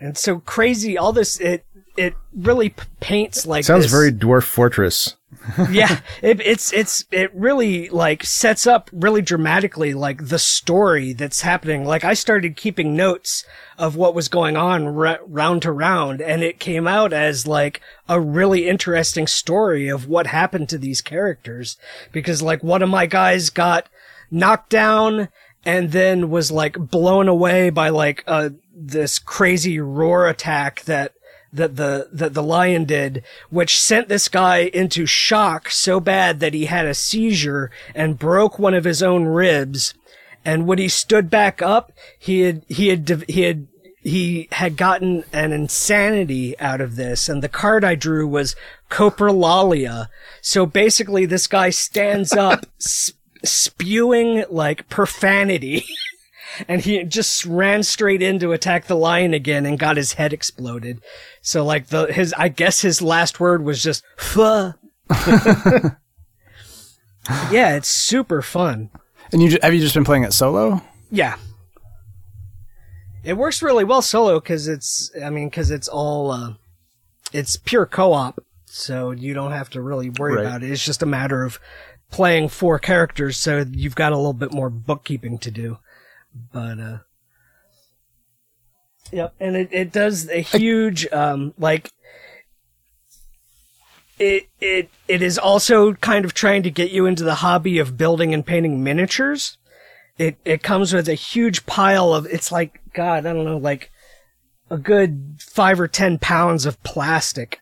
And so crazy all this it it really p- paints like Sounds this- very Dwarf Fortress. yeah, it, it's it's it really like sets up really dramatically like the story that's happening. Like I started keeping notes of what was going on ra- round to round, and it came out as like a really interesting story of what happened to these characters. Because like one of my guys got knocked down and then was like blown away by like uh this crazy roar attack that that the that the lion did, which sent this guy into shock so bad that he had a seizure and broke one of his own ribs. And when he stood back up, he had he had he had he had gotten an insanity out of this, and the card I drew was coprolalia. So basically, this guy stands up, s- spewing like profanity. and he just ran straight in to attack the lion again and got his head exploded. So like the his I guess his last word was just fuh. yeah, it's super fun. And you have you just been playing it solo? Yeah. It works really well solo cuz it's I mean cuz it's all uh it's pure co-op, so you don't have to really worry Right. about it. It's just a matter of playing four characters so you've got a little bit more bookkeeping to do. But uh Yep, and it, it does a huge um like it it it is also kind of trying to get you into the hobby of building and painting miniatures. It it comes with a huge pile of it's like God, I don't know, like a good five or ten pounds of plastic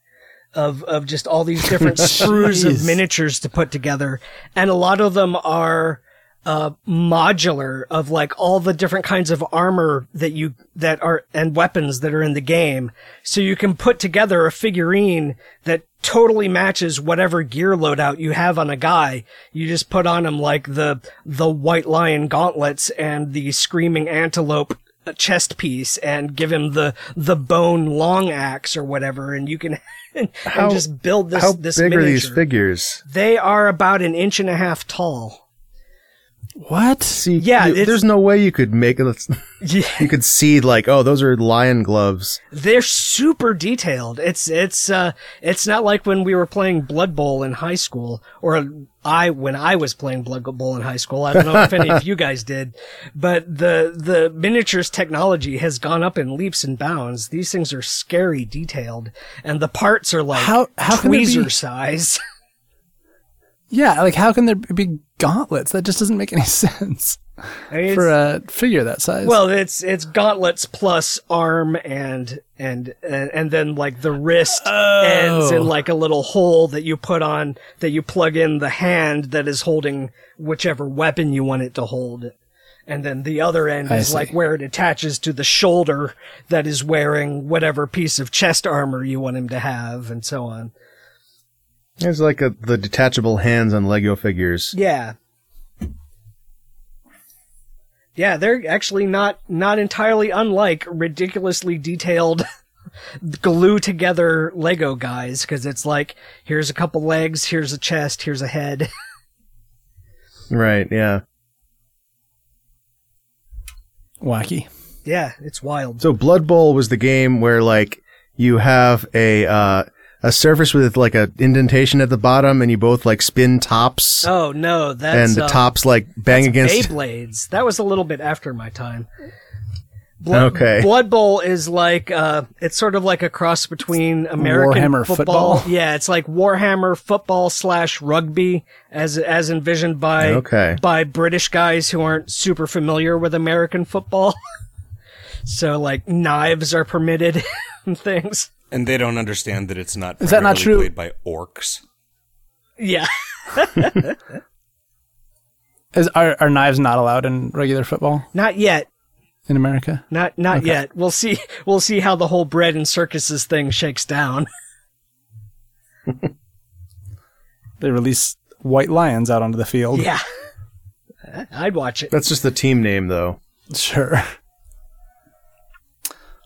of of just all these different sprues of miniatures to put together, and a lot of them are uh, modular of like all the different kinds of armor that you, that are, and weapons that are in the game. So you can put together a figurine that totally matches whatever gear loadout you have on a guy. You just put on him like the, the white lion gauntlets and the screaming antelope chest piece and give him the, the bone long axe or whatever. And you can, and How- just build this, How this big are these figures? They are about an inch and a half tall. What? See, Yeah, you- there's no way you could make it. Yeah. You could see like, oh, those are lion gloves. They're super detailed. It's, it's, uh, it's not like when we were playing Blood Bowl in high school or I, when I was playing Blood Bowl in high school. I don't know if any of you guys did, but the, the miniatures technology has gone up in leaps and bounds. These things are scary detailed and the parts are like How- how can they be- tweezer size. Yeah, like how can there be gauntlets? That just doesn't make any sense I mean, for a figure that size. Well, it's it's gauntlets plus arm and and and, and then like the wrist ends in oh. like a little hole that you put on that you plug in the hand that is holding whichever weapon you want it to hold. And then the other end I is see. like where it attaches to the shoulder that is wearing whatever piece of chest armor you want him to have and so on. There's like a, the detachable hands on Lego figures. Yeah. Yeah, they're actually not not entirely unlike ridiculously detailed glue together Lego guys because it's like here's a couple legs, here's a chest, here's a head. Right. Yeah. wacky. yeah, it's wild. So Blood Bowl was the game where like you have a uh, a surface with like a indentation at the bottom, and you both like spin tops, Oh no, that's and the uh, tops like bang that's against. Beyblades. That was a little bit after my time. Blood, Okay. Blood Bowl is like uh it's sort of like a cross between American Warhammer football. football? Yeah, it's like Warhammer football slash rugby as as envisioned by Okay. by British guys who aren't super familiar with American football. so like knives are permitted and things. And they don't understand that it's not Is that not primarily true? played by orcs. Yeah. Is are, are knives not allowed in regular football Not yet. in America? Not not yet. We'll see we'll see how the whole bread and circuses thing shakes down. They release white lions out onto the field. Yeah. I'd watch it. That's just the team name, though. Sure.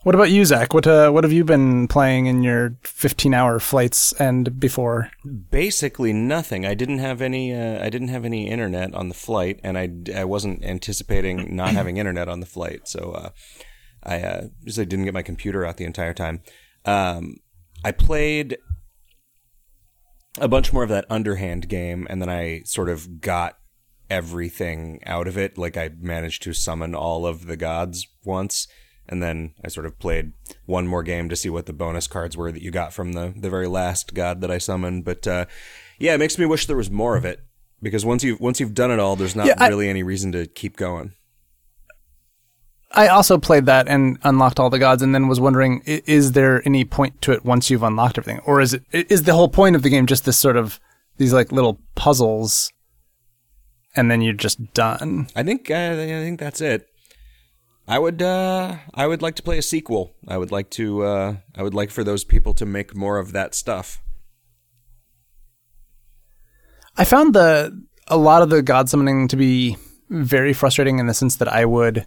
What about you, Zach? What uh, what have you been playing in your 15 hour flights and before? Basically nothing. I didn't have any. Uh, I didn't have any internet on the flight, and I, I wasn't anticipating not having internet on the flight. So uh, I uh, just like, didn't get my computer out the entire time. Um, I played a bunch more of that underhand game, and then I sort of got everything out of it. Like I managed to summon all of the gods once, and then I sort of played one more game to see what the bonus cards were that you got from the the very last god that I summoned. But uh, yeah, it makes me wish there was more of it because once you once you've done it all, there's not Yeah, I- really any reason to keep going. I also played that and unlocked all the gods, and then was wondering: is there any point to it once you've unlocked everything, or is it is the whole point of the game just this sort of these like little puzzles, and then you're just done? I think uh, I think that's it. I would uh, I would like to play a sequel. I would like to uh, I would like for those people to make more of that stuff. I found the a lot of the god summoning to be very frustrating in the sense that I would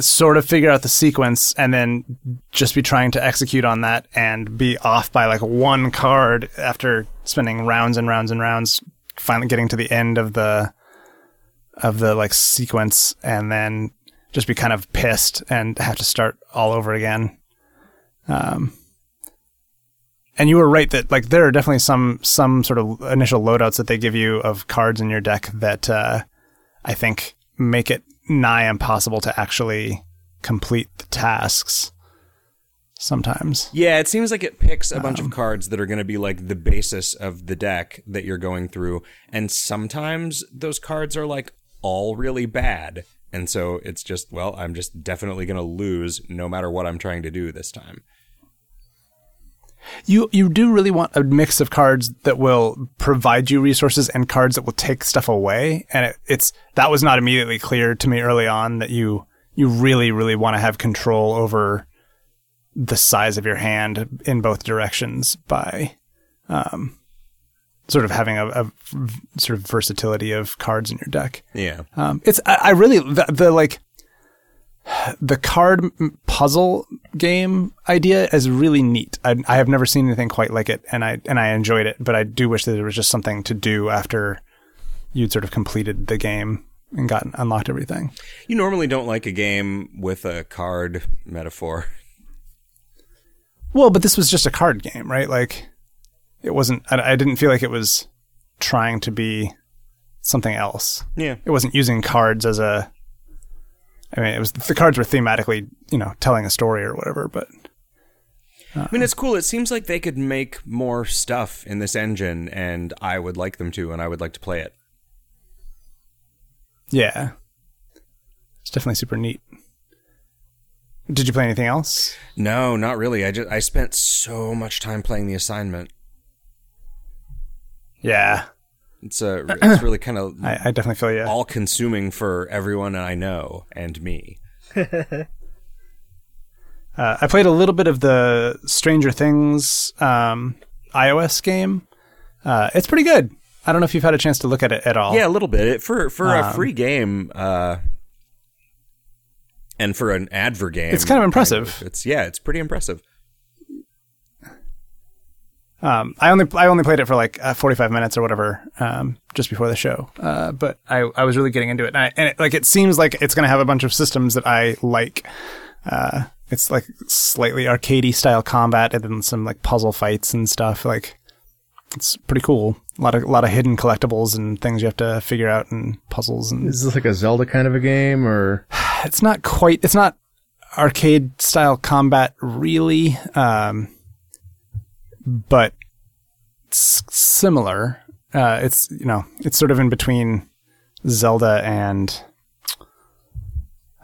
sort of figure out the sequence and then just be trying to execute on that and be off by like one card after spending rounds and rounds and rounds finally getting to the end of the of the like sequence and then just be kind of pissed and have to start all over again. Um and you were right that like there are definitely some some sort of initial loadouts that they give you of cards in your deck that uh, I think make it nigh impossible to actually complete the tasks. Sometimes, Yeah, it seems like it picks a bunch of cards that are going to be like the basis of the deck that you're going through, and sometimes those cards are like all really bad. And so it's just, well, I'm just definitely going to lose no matter what I'm trying to do this time. You you do really want a mix of cards that will provide you resources and cards that will take stuff away. And it, it's that was not immediately clear to me early on that you you really really want to have control over the size of your hand in both directions by um, sort of having a sort of versatility of cards in your deck. Yeah. Um, it's I, I really the, the like the card puzzle game idea is really neat. I, I have never seen anything quite like it, and I and I enjoyed it. But I do wish that there was just something to do after you'd sort of completed the game and gotten unlocked everything. You normally don't like a game with a card metaphor. Well, but this was just a card game, right? Like it wasn't. I, I didn't feel like it was trying to be something else. Yeah. It wasn't using cards as a. I mean, it was the cards were thematically, you know, telling a story or whatever. But I mean, it's cool. It seems like they could make more stuff in this engine, and I would like them to, and I would like to play it. yeah, it's definitely super neat. Did you play anything else? No, not really. I just I spent so much time playing the assignment. Yeah, It's uh, it's really kind of I, I definitely feel you. all consuming for everyone I know and me. Uh, I played a little bit of the Stranger Things um, iOS game. Uh, it's pretty good. I don't know if you've had a chance to look at it at all. Yeah, a little bit. It, for for a Um, free game, uh, and for an adver game, It's kind of impressive. It's yeah, it's pretty impressive. Um, I only I only played it for like uh, 45 minutes or whatever, um, just before the show. Uh, but I, I was really getting into it, and, I, and it, like it seems like it's going to have a bunch of systems that I like. Uh, it's like slightly arcadey style combat, and then some like puzzle fights and stuff. Like it's pretty cool. A lot of a lot of hidden collectibles and things you have to figure out, and puzzles and Is this like a Zelda kind of a game, or it's not quite it's not arcade style combat really um but similar uh it's you know it's sort of in between zelda and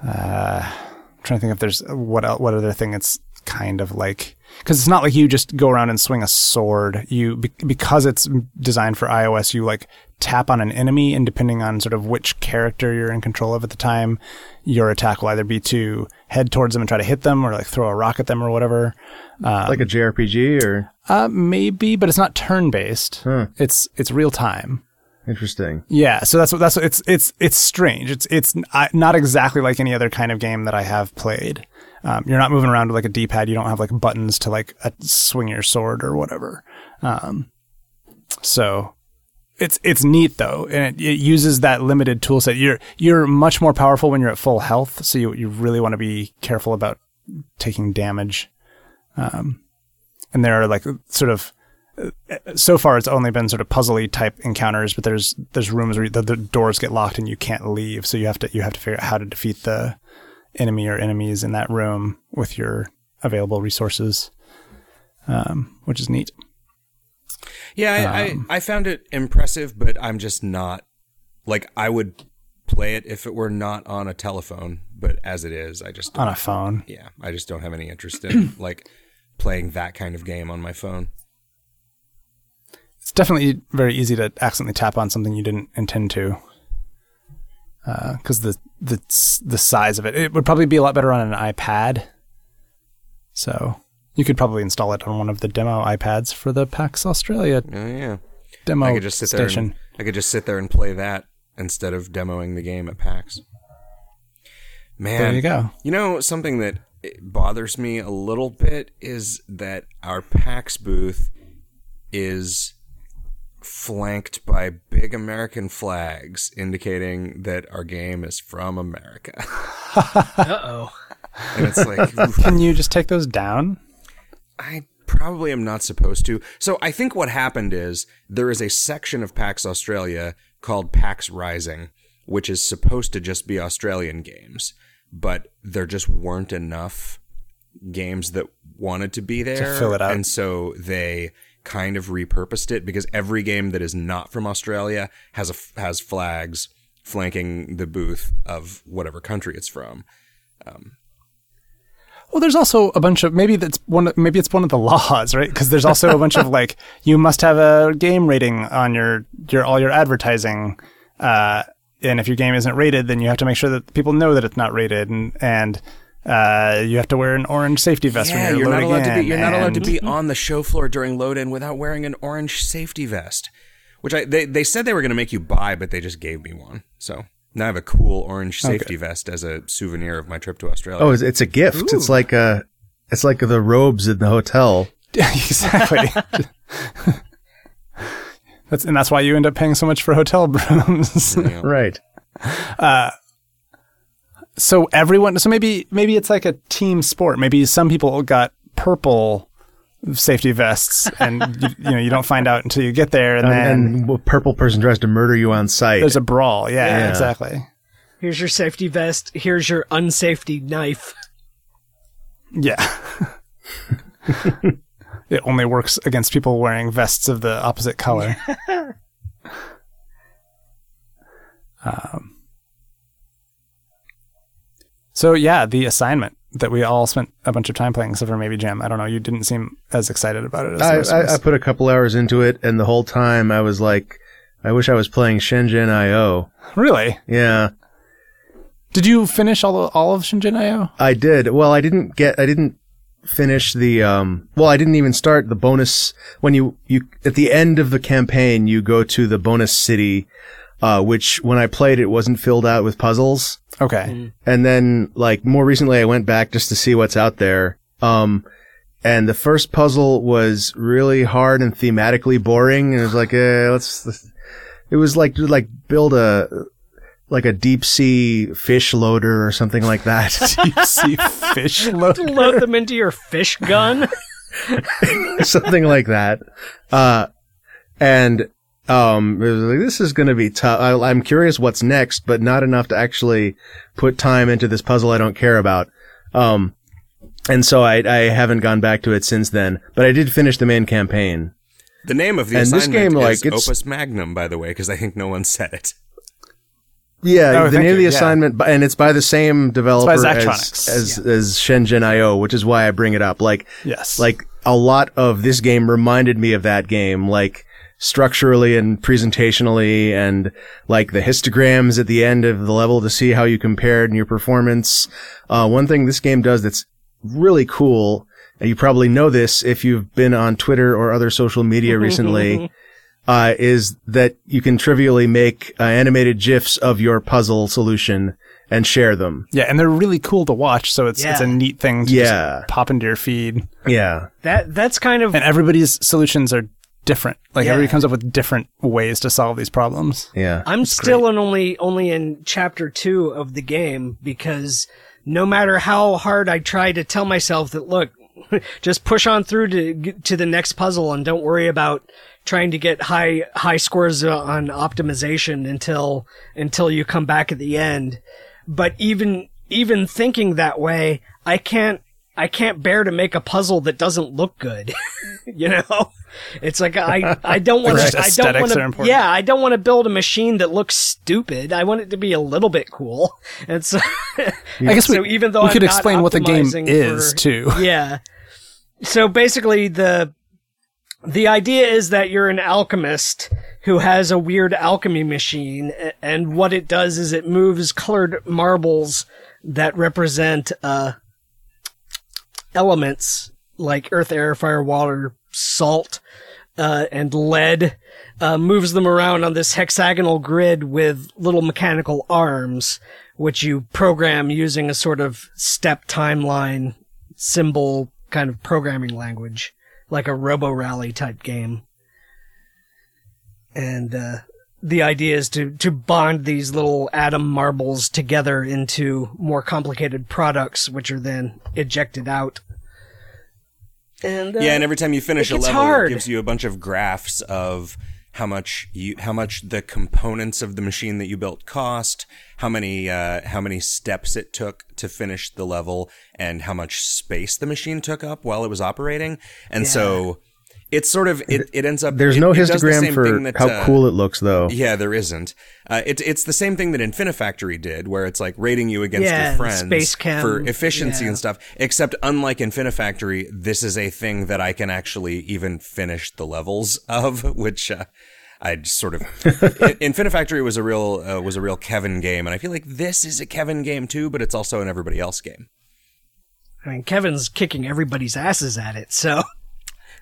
uh I'm trying to think if there's what el- what other thing it's kind of like. Because it's not like you just go around and swing a sword. You be- because it's designed for ios you like tap on an enemy and depending on sort of which character you're in control of at the time your attack will either be to head towards them and try to hit them or like throw a rock at them or whatever like a JRPG, or uh maybe but it's not turn based Huh. it's it's real time interesting? yeah, so that's what that's what it's it's it's strange. It's it's not exactly like any other kind of game that I have played. Um, you're not moving around with like a D-pad. You don't have like buttons to like uh, swing your sword or whatever. Um, so it's it's neat though, and it, it uses that limited tool set. You're you're much more powerful when you're at full health, so you you really want to be careful about taking damage. Um, and there are like sort of so far it's only been sort of puzzly type encounters, but there's there's rooms where the, the doors get locked and you can't leave, so you have to you have to figure out how to defeat the enemy or enemies in that room with your available resources, um, which is neat. Yeah, I, Um, I I found it impressive, but I'm just not like I would play it if it were not on a telephone. But as it is, I just On a phone, yeah, I just don't have any interest in like playing that kind of game on my phone. it's definitely very easy to accidentally tap on something you didn't intend to, uh, because the the the size of it it would probably be a lot better on an iPad. So you could probably install it on one of the demo iPads for the PAX Australia Oh yeah, demo I could just sit there. station. And, I could just sit there and play that instead of demoing the game at PAX. Man, There you go. You know, something that bothers me a little bit is that our PAX booth is flanked by big American flags indicating that our game is from America. Uh oh. and it's like, Can you just take those down? I probably am not supposed to. So I think what happened is there is a section of PAX Australia called PAX Rising, which is supposed to just be Australian games, but there just weren't enough games that wanted to be there to fill it out. and so they kind of repurposed it because every game that is not from Australia has a has flags flanking the booth of whatever country it's from. Well, there's also a bunch of maybe that's one. Maybe it's one of the laws, right? Because there's also a bunch of like you must have a game rating on your your all your advertising, uh, and if your game isn't rated, then you have to make sure that people know that it's not rated, and and uh, you have to wear an orange safety vest Yeah, when you're you're, not loading allowed to be. You're not allowed to be on the show floor during load in without wearing an orange safety vest. Which I they they said they were going to make you buy, but they just gave me one. So now I have a cool orange safety vest as a souvenir of my trip to Australia. Oh, it's, it's a gift. It's like uh it's like the robes in the hotel. exactly. that's and that's why you end up paying so much for hotel rooms. Right. Uh, so everyone so maybe maybe it's like a team sport maybe some people got purple safety vests and you, you know you don't find out until you get there and, then And, and a purple person tries to murder you on sight. there's a brawl yeah, Yeah. exactly Here's your safety vest. Here's your unsafety knife. yeah it only works against people wearing vests of the opposite color um, so yeah the assignment that we all spent a bunch of time playing except for maybe jim i don't know you didn't seem as excited about it as I, I. I put a couple hours into it, and the whole time I was like, I wish I was playing Shenzhen IO. really Yeah, Did you finish all all of Shenzhen IO? I did. Well, I didn't get. I didn't finish the. Um. Well, I didn't even start the bonus when you you at the end of the campaign you go to the bonus city, uh, which when I played it wasn't filled out with puzzles. Okay. And then, like, more recently, I went back just to see what's out there. Um, and the first puzzle was really hard and thematically boring. And it was like, eh, let's, let's- it was like, like build a, like a deep sea fish loader or something like that. deep sea fish loader. Load them into your fish gun. something like that. Uh, and, um, it was like, this is going to be tough. I, I'm curious what's next, but not enough to actually put time into this puzzle I don't care about. Um, and so I, I haven't gone back to it since then, but I did finish the main campaign. The name of the And this assignment game, like, is it's- Opus Magnum, by the way, because I think no one said it. Yeah, Oh, the name of the you, yeah. assignment, and it's by the same developer as, as, as Shenzhen IO, which is why I bring it up. Like, Yes. like a lot of this game reminded me of that game, like structurally and presentationally, and like the histograms at the end of the level to see how you compared in your performance. Uh, one thing this game does that's really cool, and you probably know this if you've been on Twitter or other social media recently. Uh, is that you can trivially make uh, animated GIFs of your puzzle solution and share them. yeah, and they're really cool to watch. So it's it's a neat thing to Yeah. just pop into your feed. Yeah. That that's kind of And everybody's solutions are different. Like Yeah. everybody comes up with different ways to solve these problems. Yeah. I'm still in only only in chapter two of the game because no matter how hard I try to tell myself that look, just push on through to to the next puzzle and don't worry about trying to get high high scores on optimization until until you come back at the end. But even even thinking that way, I can't I can't bear to make a puzzle that doesn't look good. you know, it's like I I don't want Right. to I don't want to yeah I don't want to build a machine that looks stupid. I want it to be a little bit cool. And so I guess we, even though we I'm could explain what the game optimizing is for- too. yeah. So basically the the idea is that you're an alchemist who has a weird alchemy machine and what it does is it moves colored marbles that represent uh elements like earth, air, fire, water, salt, uh, and lead, uh, moves them around on this hexagonal grid with little mechanical arms, which you program using a sort of step timeline symbol kind of programming language, like a Robo Rally type game. And, uh, the idea is to, to bond these little atom marbles together into more complicated products, which are then ejected out. And, uh, Yeah, and every time you finish a level, hard. it gives you a bunch of graphs of how much you, how much the components of the machine that you built cost, how many, uh, how many steps it took to finish the level, and how much space the machine took up while it was operating. And so, it's sort of it, it ends up. There's it- no it does the histogram for that, how uh, cool it looks, though. Yeah, there isn't. Uh, it, it's the same thing that Infinifactory did, where it's like rating you against Yeah, your friends space cam, for efficiency yeah. and stuff. Except, unlike Infinifactory, this is a thing that I can actually even finish the levels of, which uh, I just sort of. In- Infinifactory was a real uh, was a real Kevin game, and I feel like this is a Kevin game too, but it's also an everybody else game. I mean, Kevin's kicking everybody's asses at it, so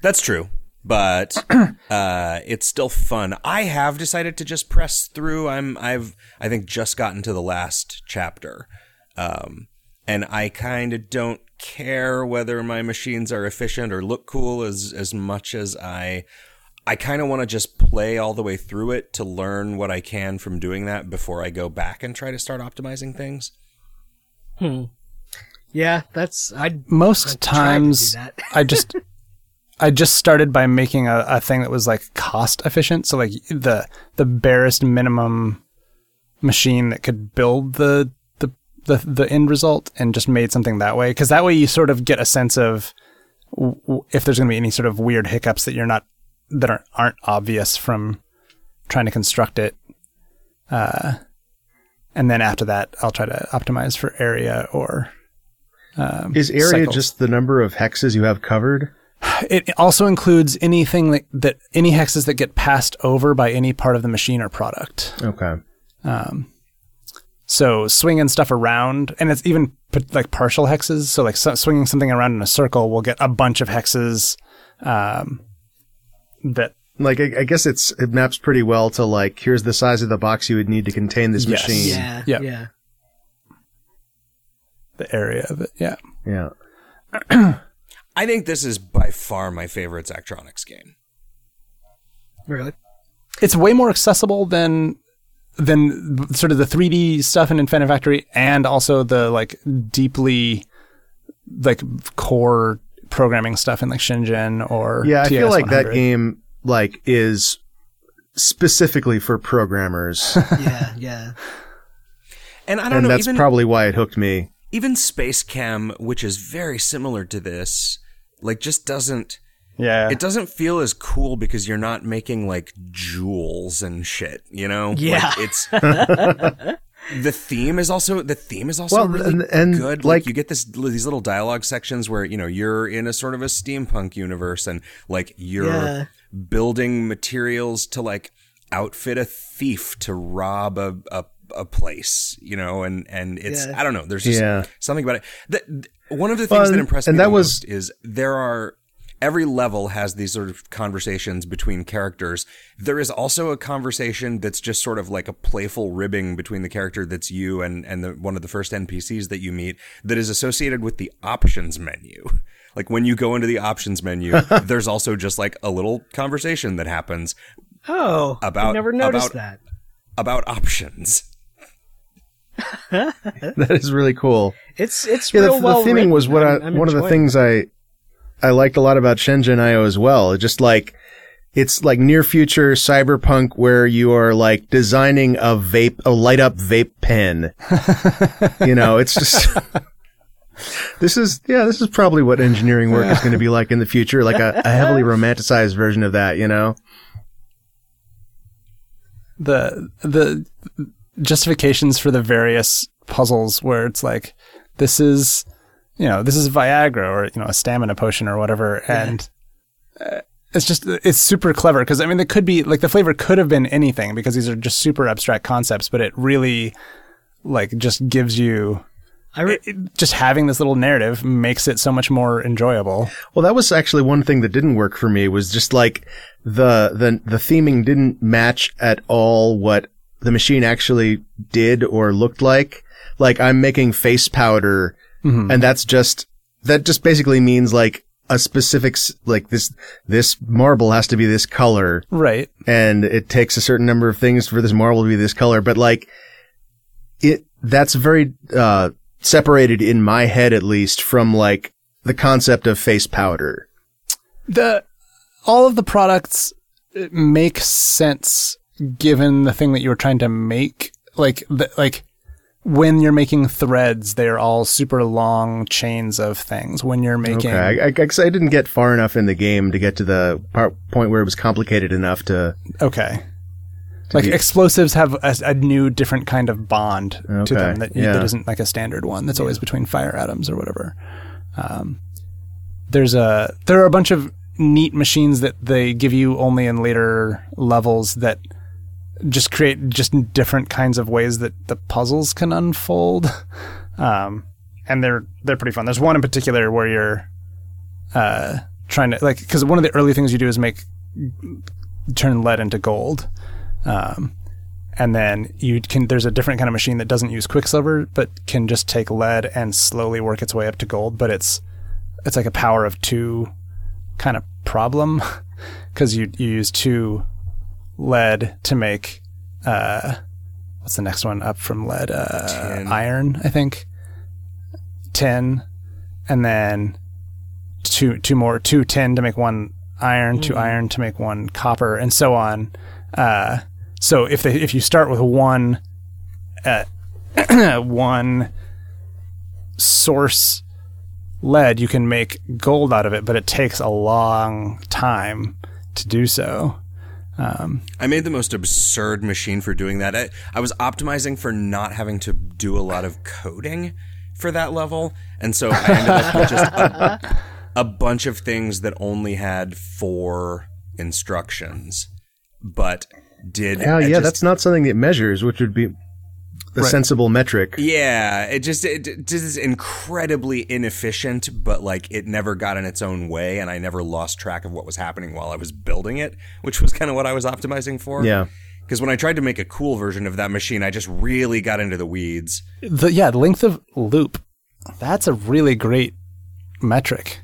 That's true, but uh, it's still fun. I have decided to just press through. I'm I've I think just gotten to the last chapter, um, and I kind of don't care whether my machines are efficient or look cool as as much as I. I kind of want to just play all the way through it to learn what I can from doing that before I go back and try to start optimizing things. Hmm. Yeah, that's I Most tried to times, do that. I just I just started by making a, a thing that was like cost efficient. So like the the barest minimum machine that could build the the the, the end result, and just made something that way. Because that way you sort of get a sense of w- w- if there's going to be any sort of weird hiccups that you're not that aren't aren't obvious from trying to construct it. Uh, and then after that, I'll try to optimize for area or um, Is area cycles. just the number of hexes you have covered? It also includes anything that, that any hexes that get passed over by any part of the machine or product. Okay. Um, So swinging stuff around, and it's even put like partial hexes. So like so, swinging something around in a circle will get a bunch of hexes. Um, that Like I, I guess it's it maps pretty well to like here's the size of the box you would need to contain this Yes. machine. yeah Yep. yeah. the area of it, yeah. Yeah. I think this is by far my favorite Zachtronics game. Really? It's way more accessible than than sort of the 3D stuff in Infinifactory, and also the like deeply like core programming stuff in like Shenzhen or Yeah, I feel like that game like is specifically for programmers, Yeah, yeah. And I don't and know, that's even probably why it hooked me. even SpaceChem, which is very similar to this, like just doesn't Yeah, it doesn't feel as cool because you're not making like jewels and shit, you know? Yeah. Like, it's the theme is also the theme is also Well, really and- and, good. like- Like, you get this these little dialogue sections where you know you're in a sort of a steampunk universe and like you're Yeah. building materials to like outfit a thief to rob a a, a place, you know, and and it's Yeah. I don't know. There's just Yeah. something about it. The, one of the Well, things that and- impressed and me that the was- most is there are every level has these sort of conversations between characters. There is also a conversation that's just sort of like a playful ribbing between the character that's you and and the, one of the first NPCs that you meet that is associated with the options menu. Like when you go into the options menu, there's also just like a little conversation that happens Oh, I About- never noticed about- that. about options. That is really cool. It's it's Yeah, real the, well the theming written. was what I, I'm- I'm one of the enjoying things I I liked a lot about Shenzhen IO as well. It just like it's like near future cyberpunk where you are like designing a vape, a light up vape pen. you know, it's just. This is yeah. This is probably what engineering work is going to be like in the future, like a, a heavily romanticized version of that. You know, the the justifications for the various puzzles where it's like this is you know this is Viagra or you know a stamina potion or whatever, and uh, it's just it's super clever because I mean it could be like the flavor could have been anything because these are just super abstract concepts, but it really like just gives you I re- it- just having this little narrative makes it so much more enjoyable. Well, that was actually one thing that didn't work for me was just like the the the theming didn't match at all what the machine actually did or looked like. Like I'm making face powder and that's just that just basically means like a specific like this this marble has to be this color. Right. and it takes a certain number of things for this marble to be this color. But like it that's very uh separated in my head at least from like the concept of face powder. The all of the products uh, make sense given the thing that you were trying to make. Like the, like when you're making threads, they're all super long chains of things. When you're making, Okay, I, I, I didn't get far enough in the game to get to the part, point where it was complicated enough to. okay. Like be- explosives have a, a new, different kind of bond to them that, yeah. that isn't like a standard one. That's always between fire atoms or whatever. Um, there's a there are a bunch of neat machines that they give you only in later levels that just create just different kinds of ways that the puzzles can unfold. Um, and they're they're pretty fun. There's one in particular where you're uh, trying to like because one of the early things you do is make turn lead into gold. Um, and then you can there's a different kind of machine that doesn't use quicksilver but can just take lead and slowly work its way up to gold but it's it's like a power of two kind of problem because you you use two lead to make uh what's the next one up from lead? Uh iron i think. Tin. And then two two more two tin to make one iron two iron to make one copper and so on. Uh so if they if you start with one uh, one source lead, you can make gold out of it, but it takes a long time to do so. Um, I made the most absurd machine for doing that. I, I was optimizing for not having to do a lot of coding for that level, and so I ended up with just a, a bunch of things that only had four instructions, but did Yeah, I yeah, just- that's not something that measures, which would be the sensible metric. Yeah, it just it, it just is incredibly inefficient, but like it never got in its own way, and I never lost track of what was happening while I was building it, which was kind of what I was optimizing for. Yeah. Because when I tried to make a cool version of that machine, I just really got into the weeds. the yeah, the length of loop. That's a really great metric.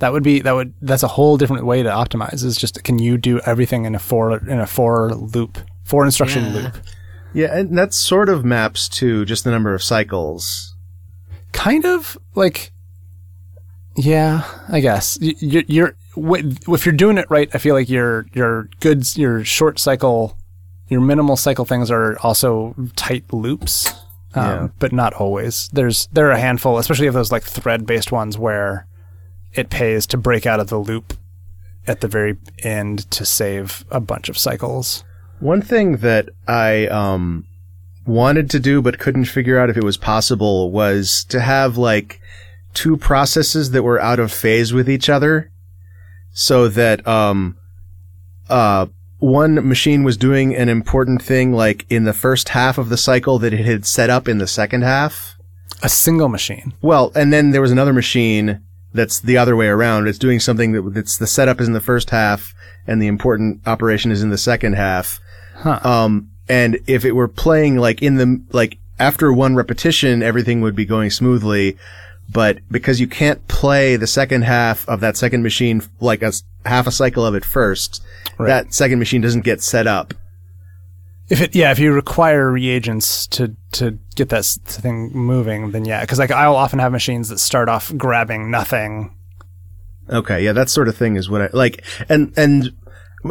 That would be that would that's a whole different way to optimize. Is just can you do everything in a four in a four loop four instruction loop? Yeah, and that sort of maps to just the number of cycles. kind of like yeah i guess Y- y- you're if you're doing it right i feel like your your goods your short cycle your minimal cycle things are also tight loops um, Yeah. but not always there's there are a handful especially of those like thread based ones where it pays to break out of the loop at the very end to save a bunch of cycles One thing that I um wanted to do but couldn't figure out if it was possible was to have like two processes that were out of phase with each other so that um uh one machine was doing an important thing like in the first half of the cycle that it had set up in the second half. a single machine Well, and then there was another machine that's the other way around. It's doing something that that's the setup is in the first half and the important operation is in the second half. Huh. Um, and if it were playing like in the like after one repetition, everything would be going smoothly. But because you can't play the second half of that second machine like a half a cycle of it first, Right. that second machine doesn't get set up. If it, yeah, if you require reagents to to get that thing moving, then yeah, because like I'll often have machines that start off grabbing nothing. Okay, yeah, that sort of thing is what I like. And and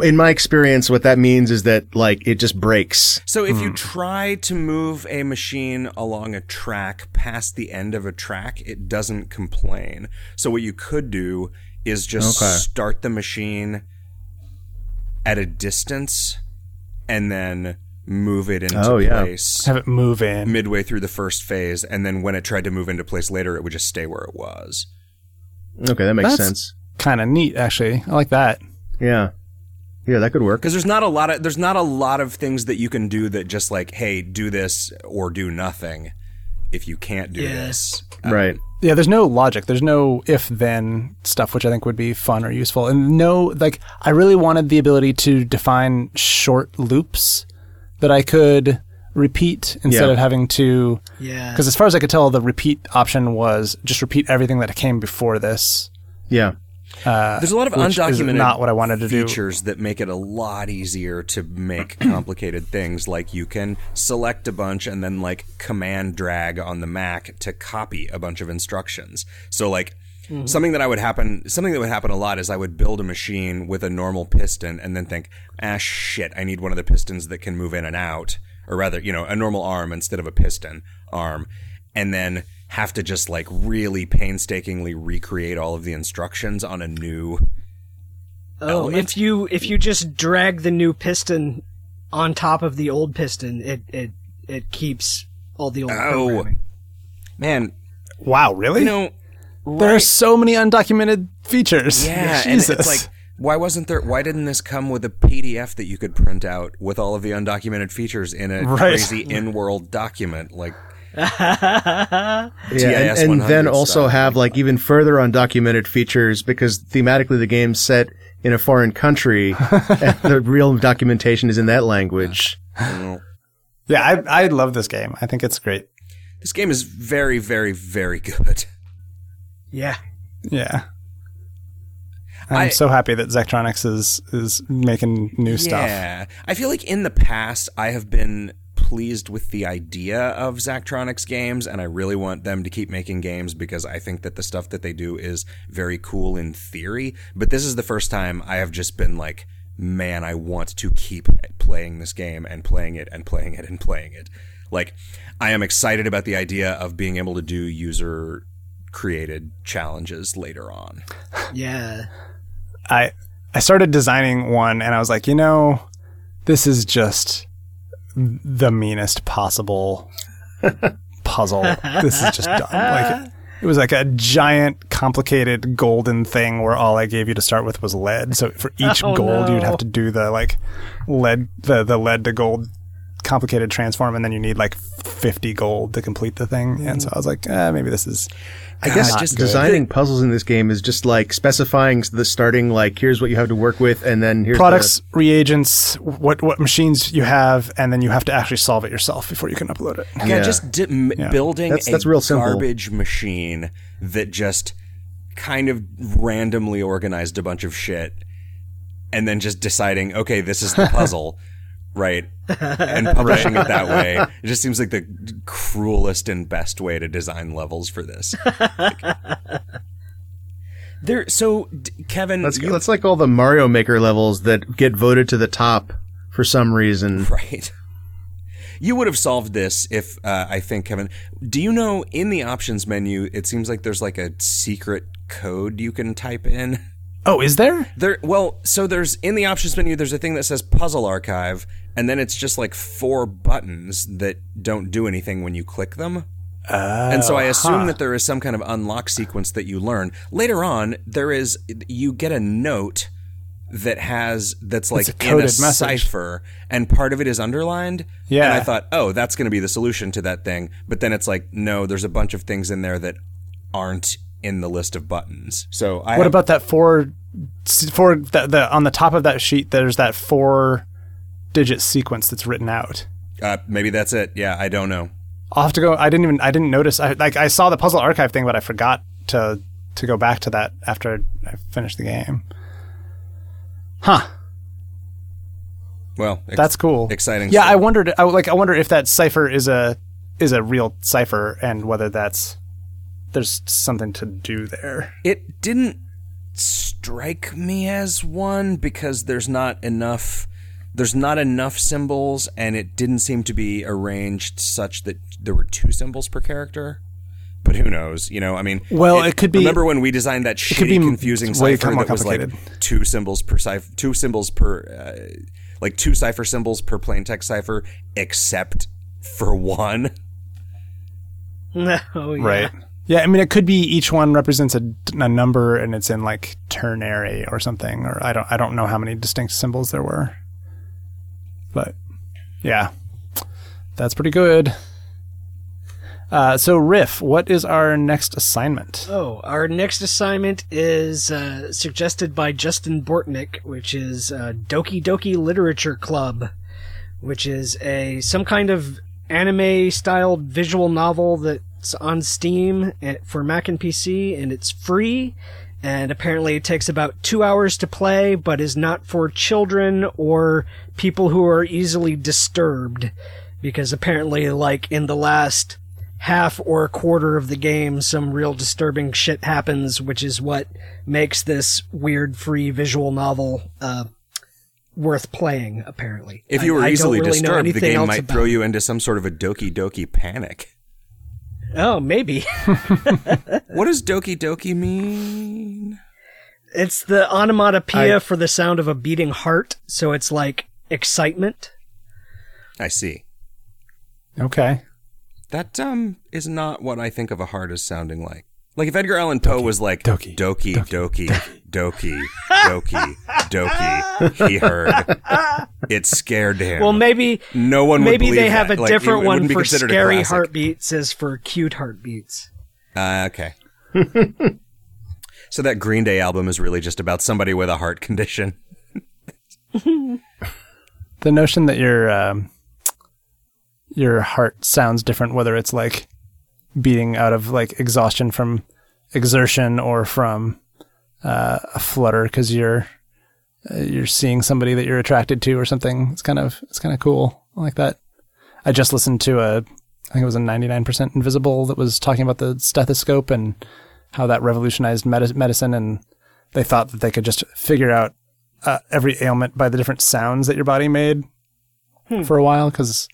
in my experience, what that means is that like it just breaks. So if you hmm. try to move a machine along a track past the end of a track, it doesn't complain. So what you could do is just Okay. start the machine at a distance and then move it into Oh, yeah. place Have it move in. midway through the first phase and then when it tried to move into place later it would just stay where it was. Okay, that makes That's- sense. Kind of neat, actually. I like that. Yeah, yeah, that could work. Because there's not a lot of there's not a lot of things that you can do that just like, hey, do this or do nothing. If you can't do Yeah. this, Right. Um, yeah, there's no logic. There's no if then stuff, which I think would be fun or useful. And no, like, I really wanted the ability to define short loops that I could repeat instead Yeah. of having to. Yeah. Because as far as I could tell, the repeat option was just repeat everything that came before this. Yeah. There's a lot of undocumented not what I wanted to do. features that make it a lot easier to make complicated things. Like you can select a bunch and then like command drag on the Mac to copy a bunch of instructions. So like something that I would happen something that would happen a lot is I would build a machine with a normal piston and then think, ah shit, I need one of the pistons that can move in and out. or rather, you know, a normal arm instead of a piston arm, and then have to just like really painstakingly recreate all of the instructions on a new. Oh, element? if you if you just drag the new piston on top of the old piston, it it it keeps all the old Oh. programming. Man, Wow, really? you know, there are so many undocumented features. Yeah, Jesus. and it's like, why wasn't there? Why didn't this come with a PDF that you could print out with all of the undocumented features in a Right. crazy in-world document? Like, Yeah, and, and then also style. have like even further undocumented features because thematically the game's set in a foreign country and the real documentation is in that language. Mm-hmm. yeah, I I love this game. I think it's great. this game is very, very, very good. Yeah. Yeah. I'm I- so happy that Zachtronics is is making new stuff. Yeah, I feel like in the past I have been pleased with the idea of Zachtronics games, and I really want them to keep making games because I think that the stuff that they do is very cool in theory. But this is the first time I have just been like, man, I want to keep playing this game and playing it and playing it and playing it. Like, I am excited about the idea of being able to do user created challenges later on. Yeah. I I started designing one and I was like, you know, this is just the meanest possible puzzle. this is just dumb. Like it was like a giant, complicated golden thing where all I gave you to start with was lead. So for each Oh, gold, no. you'd have to do the like lead, the the lead to gold complicated transform, and then you need like fifty gold to complete the thing. And so I was like, eh, maybe this is. I guess God, just good. designing puzzles in this game is just like specifying the starting like here's what you have to work with and then here's products, reagents, what what machines you have, and then you have to actually solve it yourself before you can upload it. Yeah, Yeah. just di- m- building That's- a that's real simple. garbage machine that just kind of randomly organized a bunch of shit and then just deciding, okay, this is the puzzle, right? And publishing it that way. It just seems like the cruelest and best way to design levels for this. Like- there so d- Kevin, That's, you that's like all the Mario Maker levels that get voted to the top for some reason. Right. You would have solved this if uh, I think Kevin. Do you know in the options menu? It seems like there's like a secret code you can type in. Oh, is there? There, well, so there's in the options menu. There's a thing that says Puzzle Archive, and then it's just like four buttons that don't do anything when you click them. Oh, and so I oh, assume that there is some kind of unlock sequence that you learn later on. There is you get a note that has that's like a in a message. cipher, and part of it is underlined. Yeah. and I thought, oh, that's going to be the solution to that thing. But then it's like, no, there's a bunch of things in there that aren't in the list of buttons. So I What have- about that four? Four the, the on the top of that sheet. There's that four digit sequence that's written out. uh, maybe that's it. Yeah, I don't know. I'll have to go. I didn't even. I didn't notice. I like. I saw the puzzle archive thing, but I forgot to to go back to that after I finished the game. Huh. Well, ex- That's cool. Exciting Yeah, stuff. I wondered. I like. I wonder if that cipher is a is a real cipher, and whether that's there's something to do there. It didn't strike me as one because there's not enough there's not enough symbols and it didn't seem to be arranged such that there were two symbols per character. But who knows? You know, I mean, Well, it could be- Remember when we designed that could shitty, be confusing way cipher more that was like complicated. two symbols per cipher, two symbols per, uh, like two cipher symbols per plain text cipher, except for one. oh, yeah. Yeah, I mean, it could be each one represents a, a number, and it's in like ternary or something, or I don't I don't know how many distinct symbols there were, but yeah, that's pretty good. Uh, so, Riff, what is our next assignment? Oh, our next assignment is uh, suggested by Justin Bortnick, which is uh, Doki Doki Literature Club, which is a some kind of anime-styled visual novel that's on Steam for Mac and PC, and it's free. And apparently, it takes about two hours to play, but is not for children or people who are easily disturbed, because apparently, like in the last half or a quarter of the game, some real disturbing shit happens, which is what makes this weird free visual novel uh, worth playing. Apparently, If you were I easily really disturbed, the game might throw it. you into some sort of a Doki Doki panic. Oh, maybe What does Doki Doki mean? it's the onomatopoeia I- for the sound of a beating heart. So it's like excitement. I see. Okay. That um is not what I think of a heart as sounding like. Like if Edgar Allan Poe was like Doki, Doki, Doki, Doki, Doki, Doki, he heard. It scared him. Well, maybe no one maybe believe they have that. a different it one for considered scary heartbeats as for cute heartbeats. Uh, okay. so that Green Day album is really just about somebody with a heart condition. The notion that your um, your heart sounds different, whether it's like beating out of like exhaustion from exertion or from uh, a flutter because you're uh, you're seeing somebody that you're attracted to or something. It's kind of it's kind of cool. I like that. I just listened to a I think it was a 99% Invisible that was talking about the stethoscope and how that revolutionized medi- medicine and they thought that they could just figure out uh, every ailment by the different sounds that your body made for a while because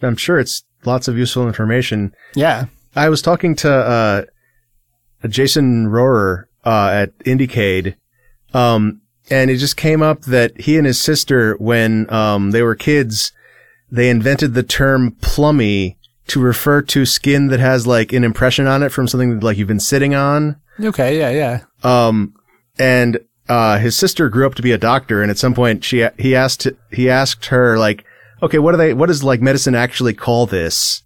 I'm sure it's lots of useful information. yeah I was talking to uh, Jason Rohrer uh, at IndieCade, um, and it just came up that he and his sister, when um, they were kids, they invented the term plummy to refer to skin that has like an impression on it from something like you've been sitting on. okay yeah yeah Um, and uh, his sister grew up to be a doctor, and at some point she he asked he asked her like, okay, what do they what does like medicine actually call this?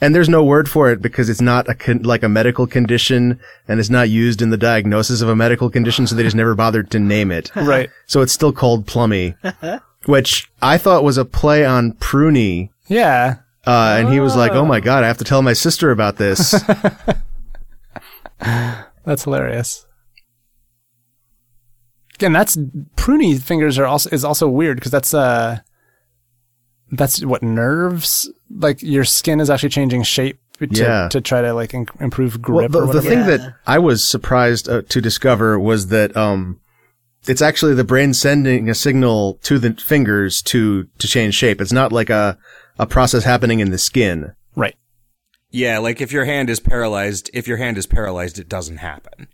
And there's no word for it because it's not a con- like a medical condition, and it's not used in the diagnosis of a medical condition, so they just never bothered to name it. right So it's still called plummy, which I thought was a play on pruny. yeah Uh, and he was like, "Oh my god, I have to tell my sister about this." that's hilarious and that's pruny fingers are also is also weird because that's uh that's what nerves like your skin is actually changing shape to, Yeah. to try to like in- improve Well, grip the, or the thing Yeah. that I was surprised uh, to discover was that um, it's actually the brain sending a signal to the fingers to to change shape. It's not like a a process happening in the skin. right Yeah, like if your hand is paralyzed, if your hand is paralyzed, it doesn't happen.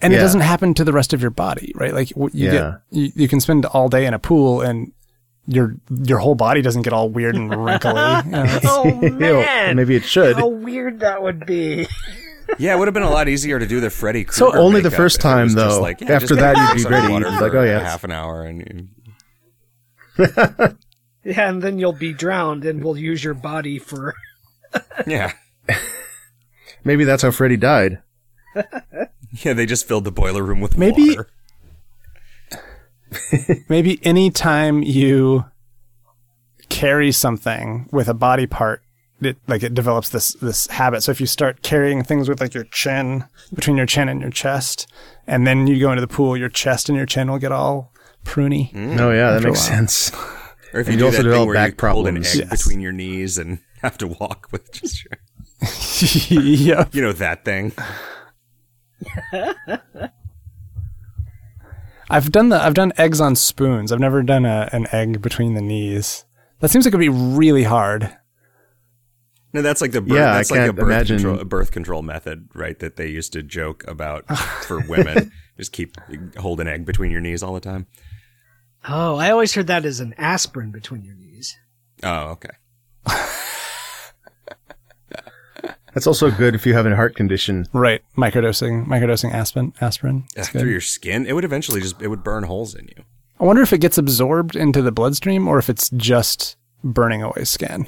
and it doesn't happen to the rest of your body, right? Like you Yeah. get you, you can spend all day in a pool and your your whole body doesn't get all weird and wrinkly. You know, it's- Oh Ew, man, maybe it should. how weird that would be. Yeah, it would have been a lot easier to do the Freddy Krueger. So only the first if it was time, though. Like, yeah, After that, you'd be some ready. water You'd be like, oh, yeah. half an hour, and Yeah, and then you'll be drowned, and we'll use your body for. yeah, Maybe that's how Freddy died. yeah. They just filled the boiler room with Maybe- water. maybe anytime you carry something with a body part it like it develops this this habit so if you start carrying things with like your chin between your chin and your chest and then you go into the pool your chest and your chin will get all pruny mm. Oh yeah, that makes sense. Or if And you you do also that thing develop where back you hold an problems. egg Yes. between your knees and have to walk with just your, yeah you know, that thing. I've done the i've done eggs on spoons i've never done a, an egg between the knees that seems like it'd be really hard No, that's like the birth, Yeah, I like a can't birth imagine- control, a birth control method, right? That they used to joke about for women. Just keep hold an egg between your knees all the time. Oh, I always heard that as an aspirin between your knees. Oh, okay. That's also good if you have a heart condition. right microdosing microdosing aspirin aspirin Yeah, through your skin, it would eventually just it would burn holes in you. I wonder if it gets absorbed into the bloodstream or if it's just burning away skin.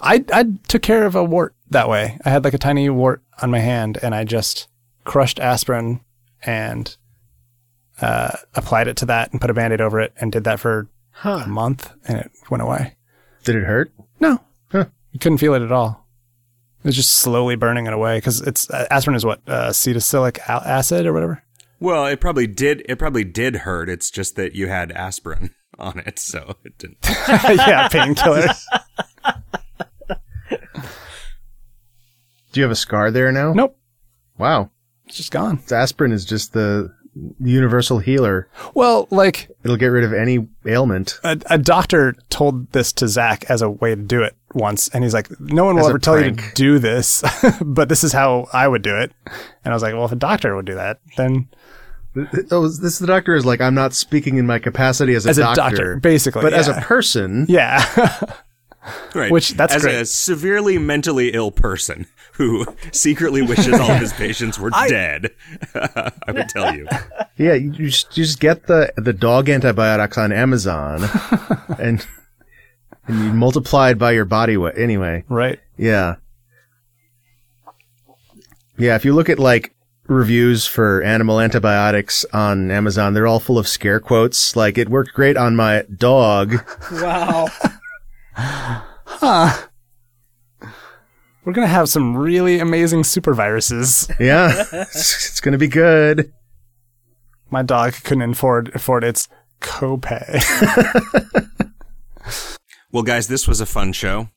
I I took care of a wart that way. I had like a tiny wart on my hand, and I just crushed aspirin and uh, applied it to that and put a band-aid over it and did that for a month, and it went away. Did it hurt? No, Huh. you couldn't feel it at all. It was just slowly burning it away because it's uh, aspirin is what uh, acetylsalic a- acid or whatever. Well, it probably did. It probably did hurt. It's just that you had aspirin on it, so it didn't. yeah, painkillers. Do you have a scar there now? nope, Wow. it's just gone. Aspirin is just the universal healer. Well, like It'll get rid of any ailment. a, a doctor told this to Zach as a way to do it once, and he's like, "No one will As ever tell you to do this, but this is how I would do it." And I was like, "Well, if a doctor would do that, then Oh, this the doctor is like, I'm not speaking in my capacity as a as a doctor, doctor, basically, but as a person, yeah, Right. Which- that's As great. a severely mentally ill person who secretly wishes all of his patients were dead, I would tell you. yeah, you just, you just get the the dog antibiotics on Amazon, and and you multiply it by your body weight. Anyway, right. yeah, yeah. If you look at like reviews for animal antibiotics on Amazon, they're all full of scare quotes. Like it worked great on my dog. Wow. Huh. We're gonna have some really amazing super viruses. Yeah, it's, it's gonna be good. My dog couldn't afford afford its copay. Well, guys, this was a fun show.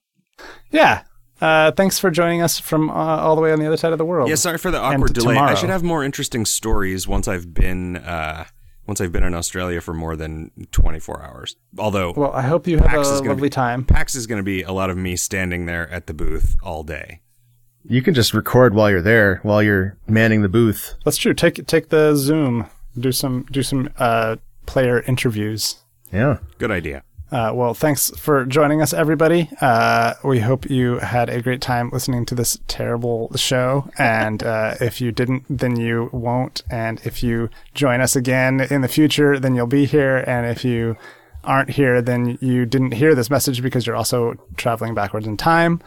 yeah. Uh, thanks for joining us from uh, all the way on the other side of the world. Yeah, sorry for the awkward delay. tomorrow. I should have more interesting stories once I've been uh, once I've been in Australia for more than 24 hours. Although Well, I hope you have PAX a lovely be- time. PAX is going to be a lot of me standing there at the booth all day. You can just record while you're there, while you're manning the booth. That's true. Take take the Zoom. Do some do some uh, player interviews. Yeah. Good idea. Uh, well, thanks for joining us, everybody. Uh, we hope you had a great time listening to this terrible show. And uh, if you didn't, then you won't. And if you join us again in the future, then you'll be here. And if you aren't here, then you didn't hear this message because you're also traveling backwards in time.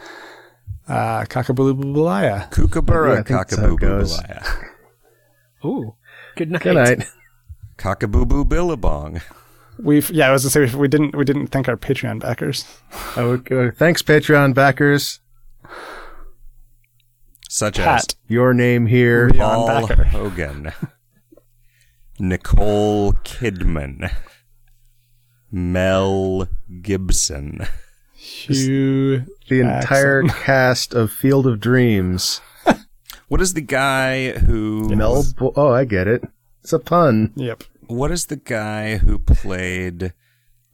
Uh, Cockaboo Yeah, Kookaburra I think that's goes. Ooh. Good night. Good night. Cockaboo billabong. We've yeah, I was gonna say we didn't we didn't thank our Patreon backers. Okay. Thanks, Patreon backers. Such as Your name here. Leon Paul Backer. Hogan, Nicole Kidman, Mel Gibson. Hugh, The entire cast of Field of Dreams. What is the guy who? Mel. Bo- oh, I get it. It's a pun. Yep. What is the guy who played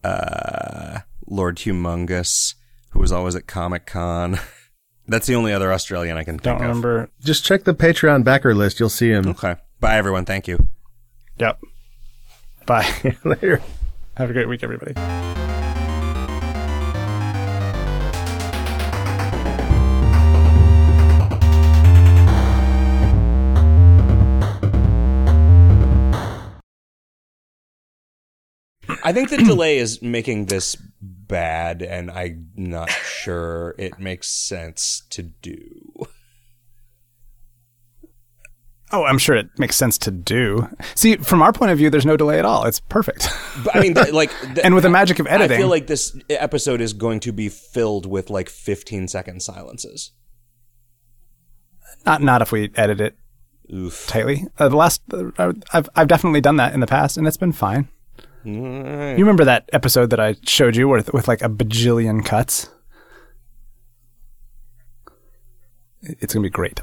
uh, Lord Humongous, who was always at Comic Con? That's the only other Australian I can think Don't of. remember. Just check the Patreon backer list. You'll see him Okay. Bye, everyone. Thank you. Yep. Bye. later. Have a great week, everybody. I think the delay is making this bad, and I'm not sure it makes sense to do. Oh, I'm sure it makes sense to do. See, from our point of view, there's no delay at all. It's perfect. But I mean, th- like, th- and with the magic of editing, I feel like this episode is going to be filled with like 15 second silences. not not if we edit it Oof. tightly. Uh, the last, uh, I've I've definitely done that in the past, and it's been fine. You remember that episode that I showed you with with like a bajillion cuts? It's gonna be great.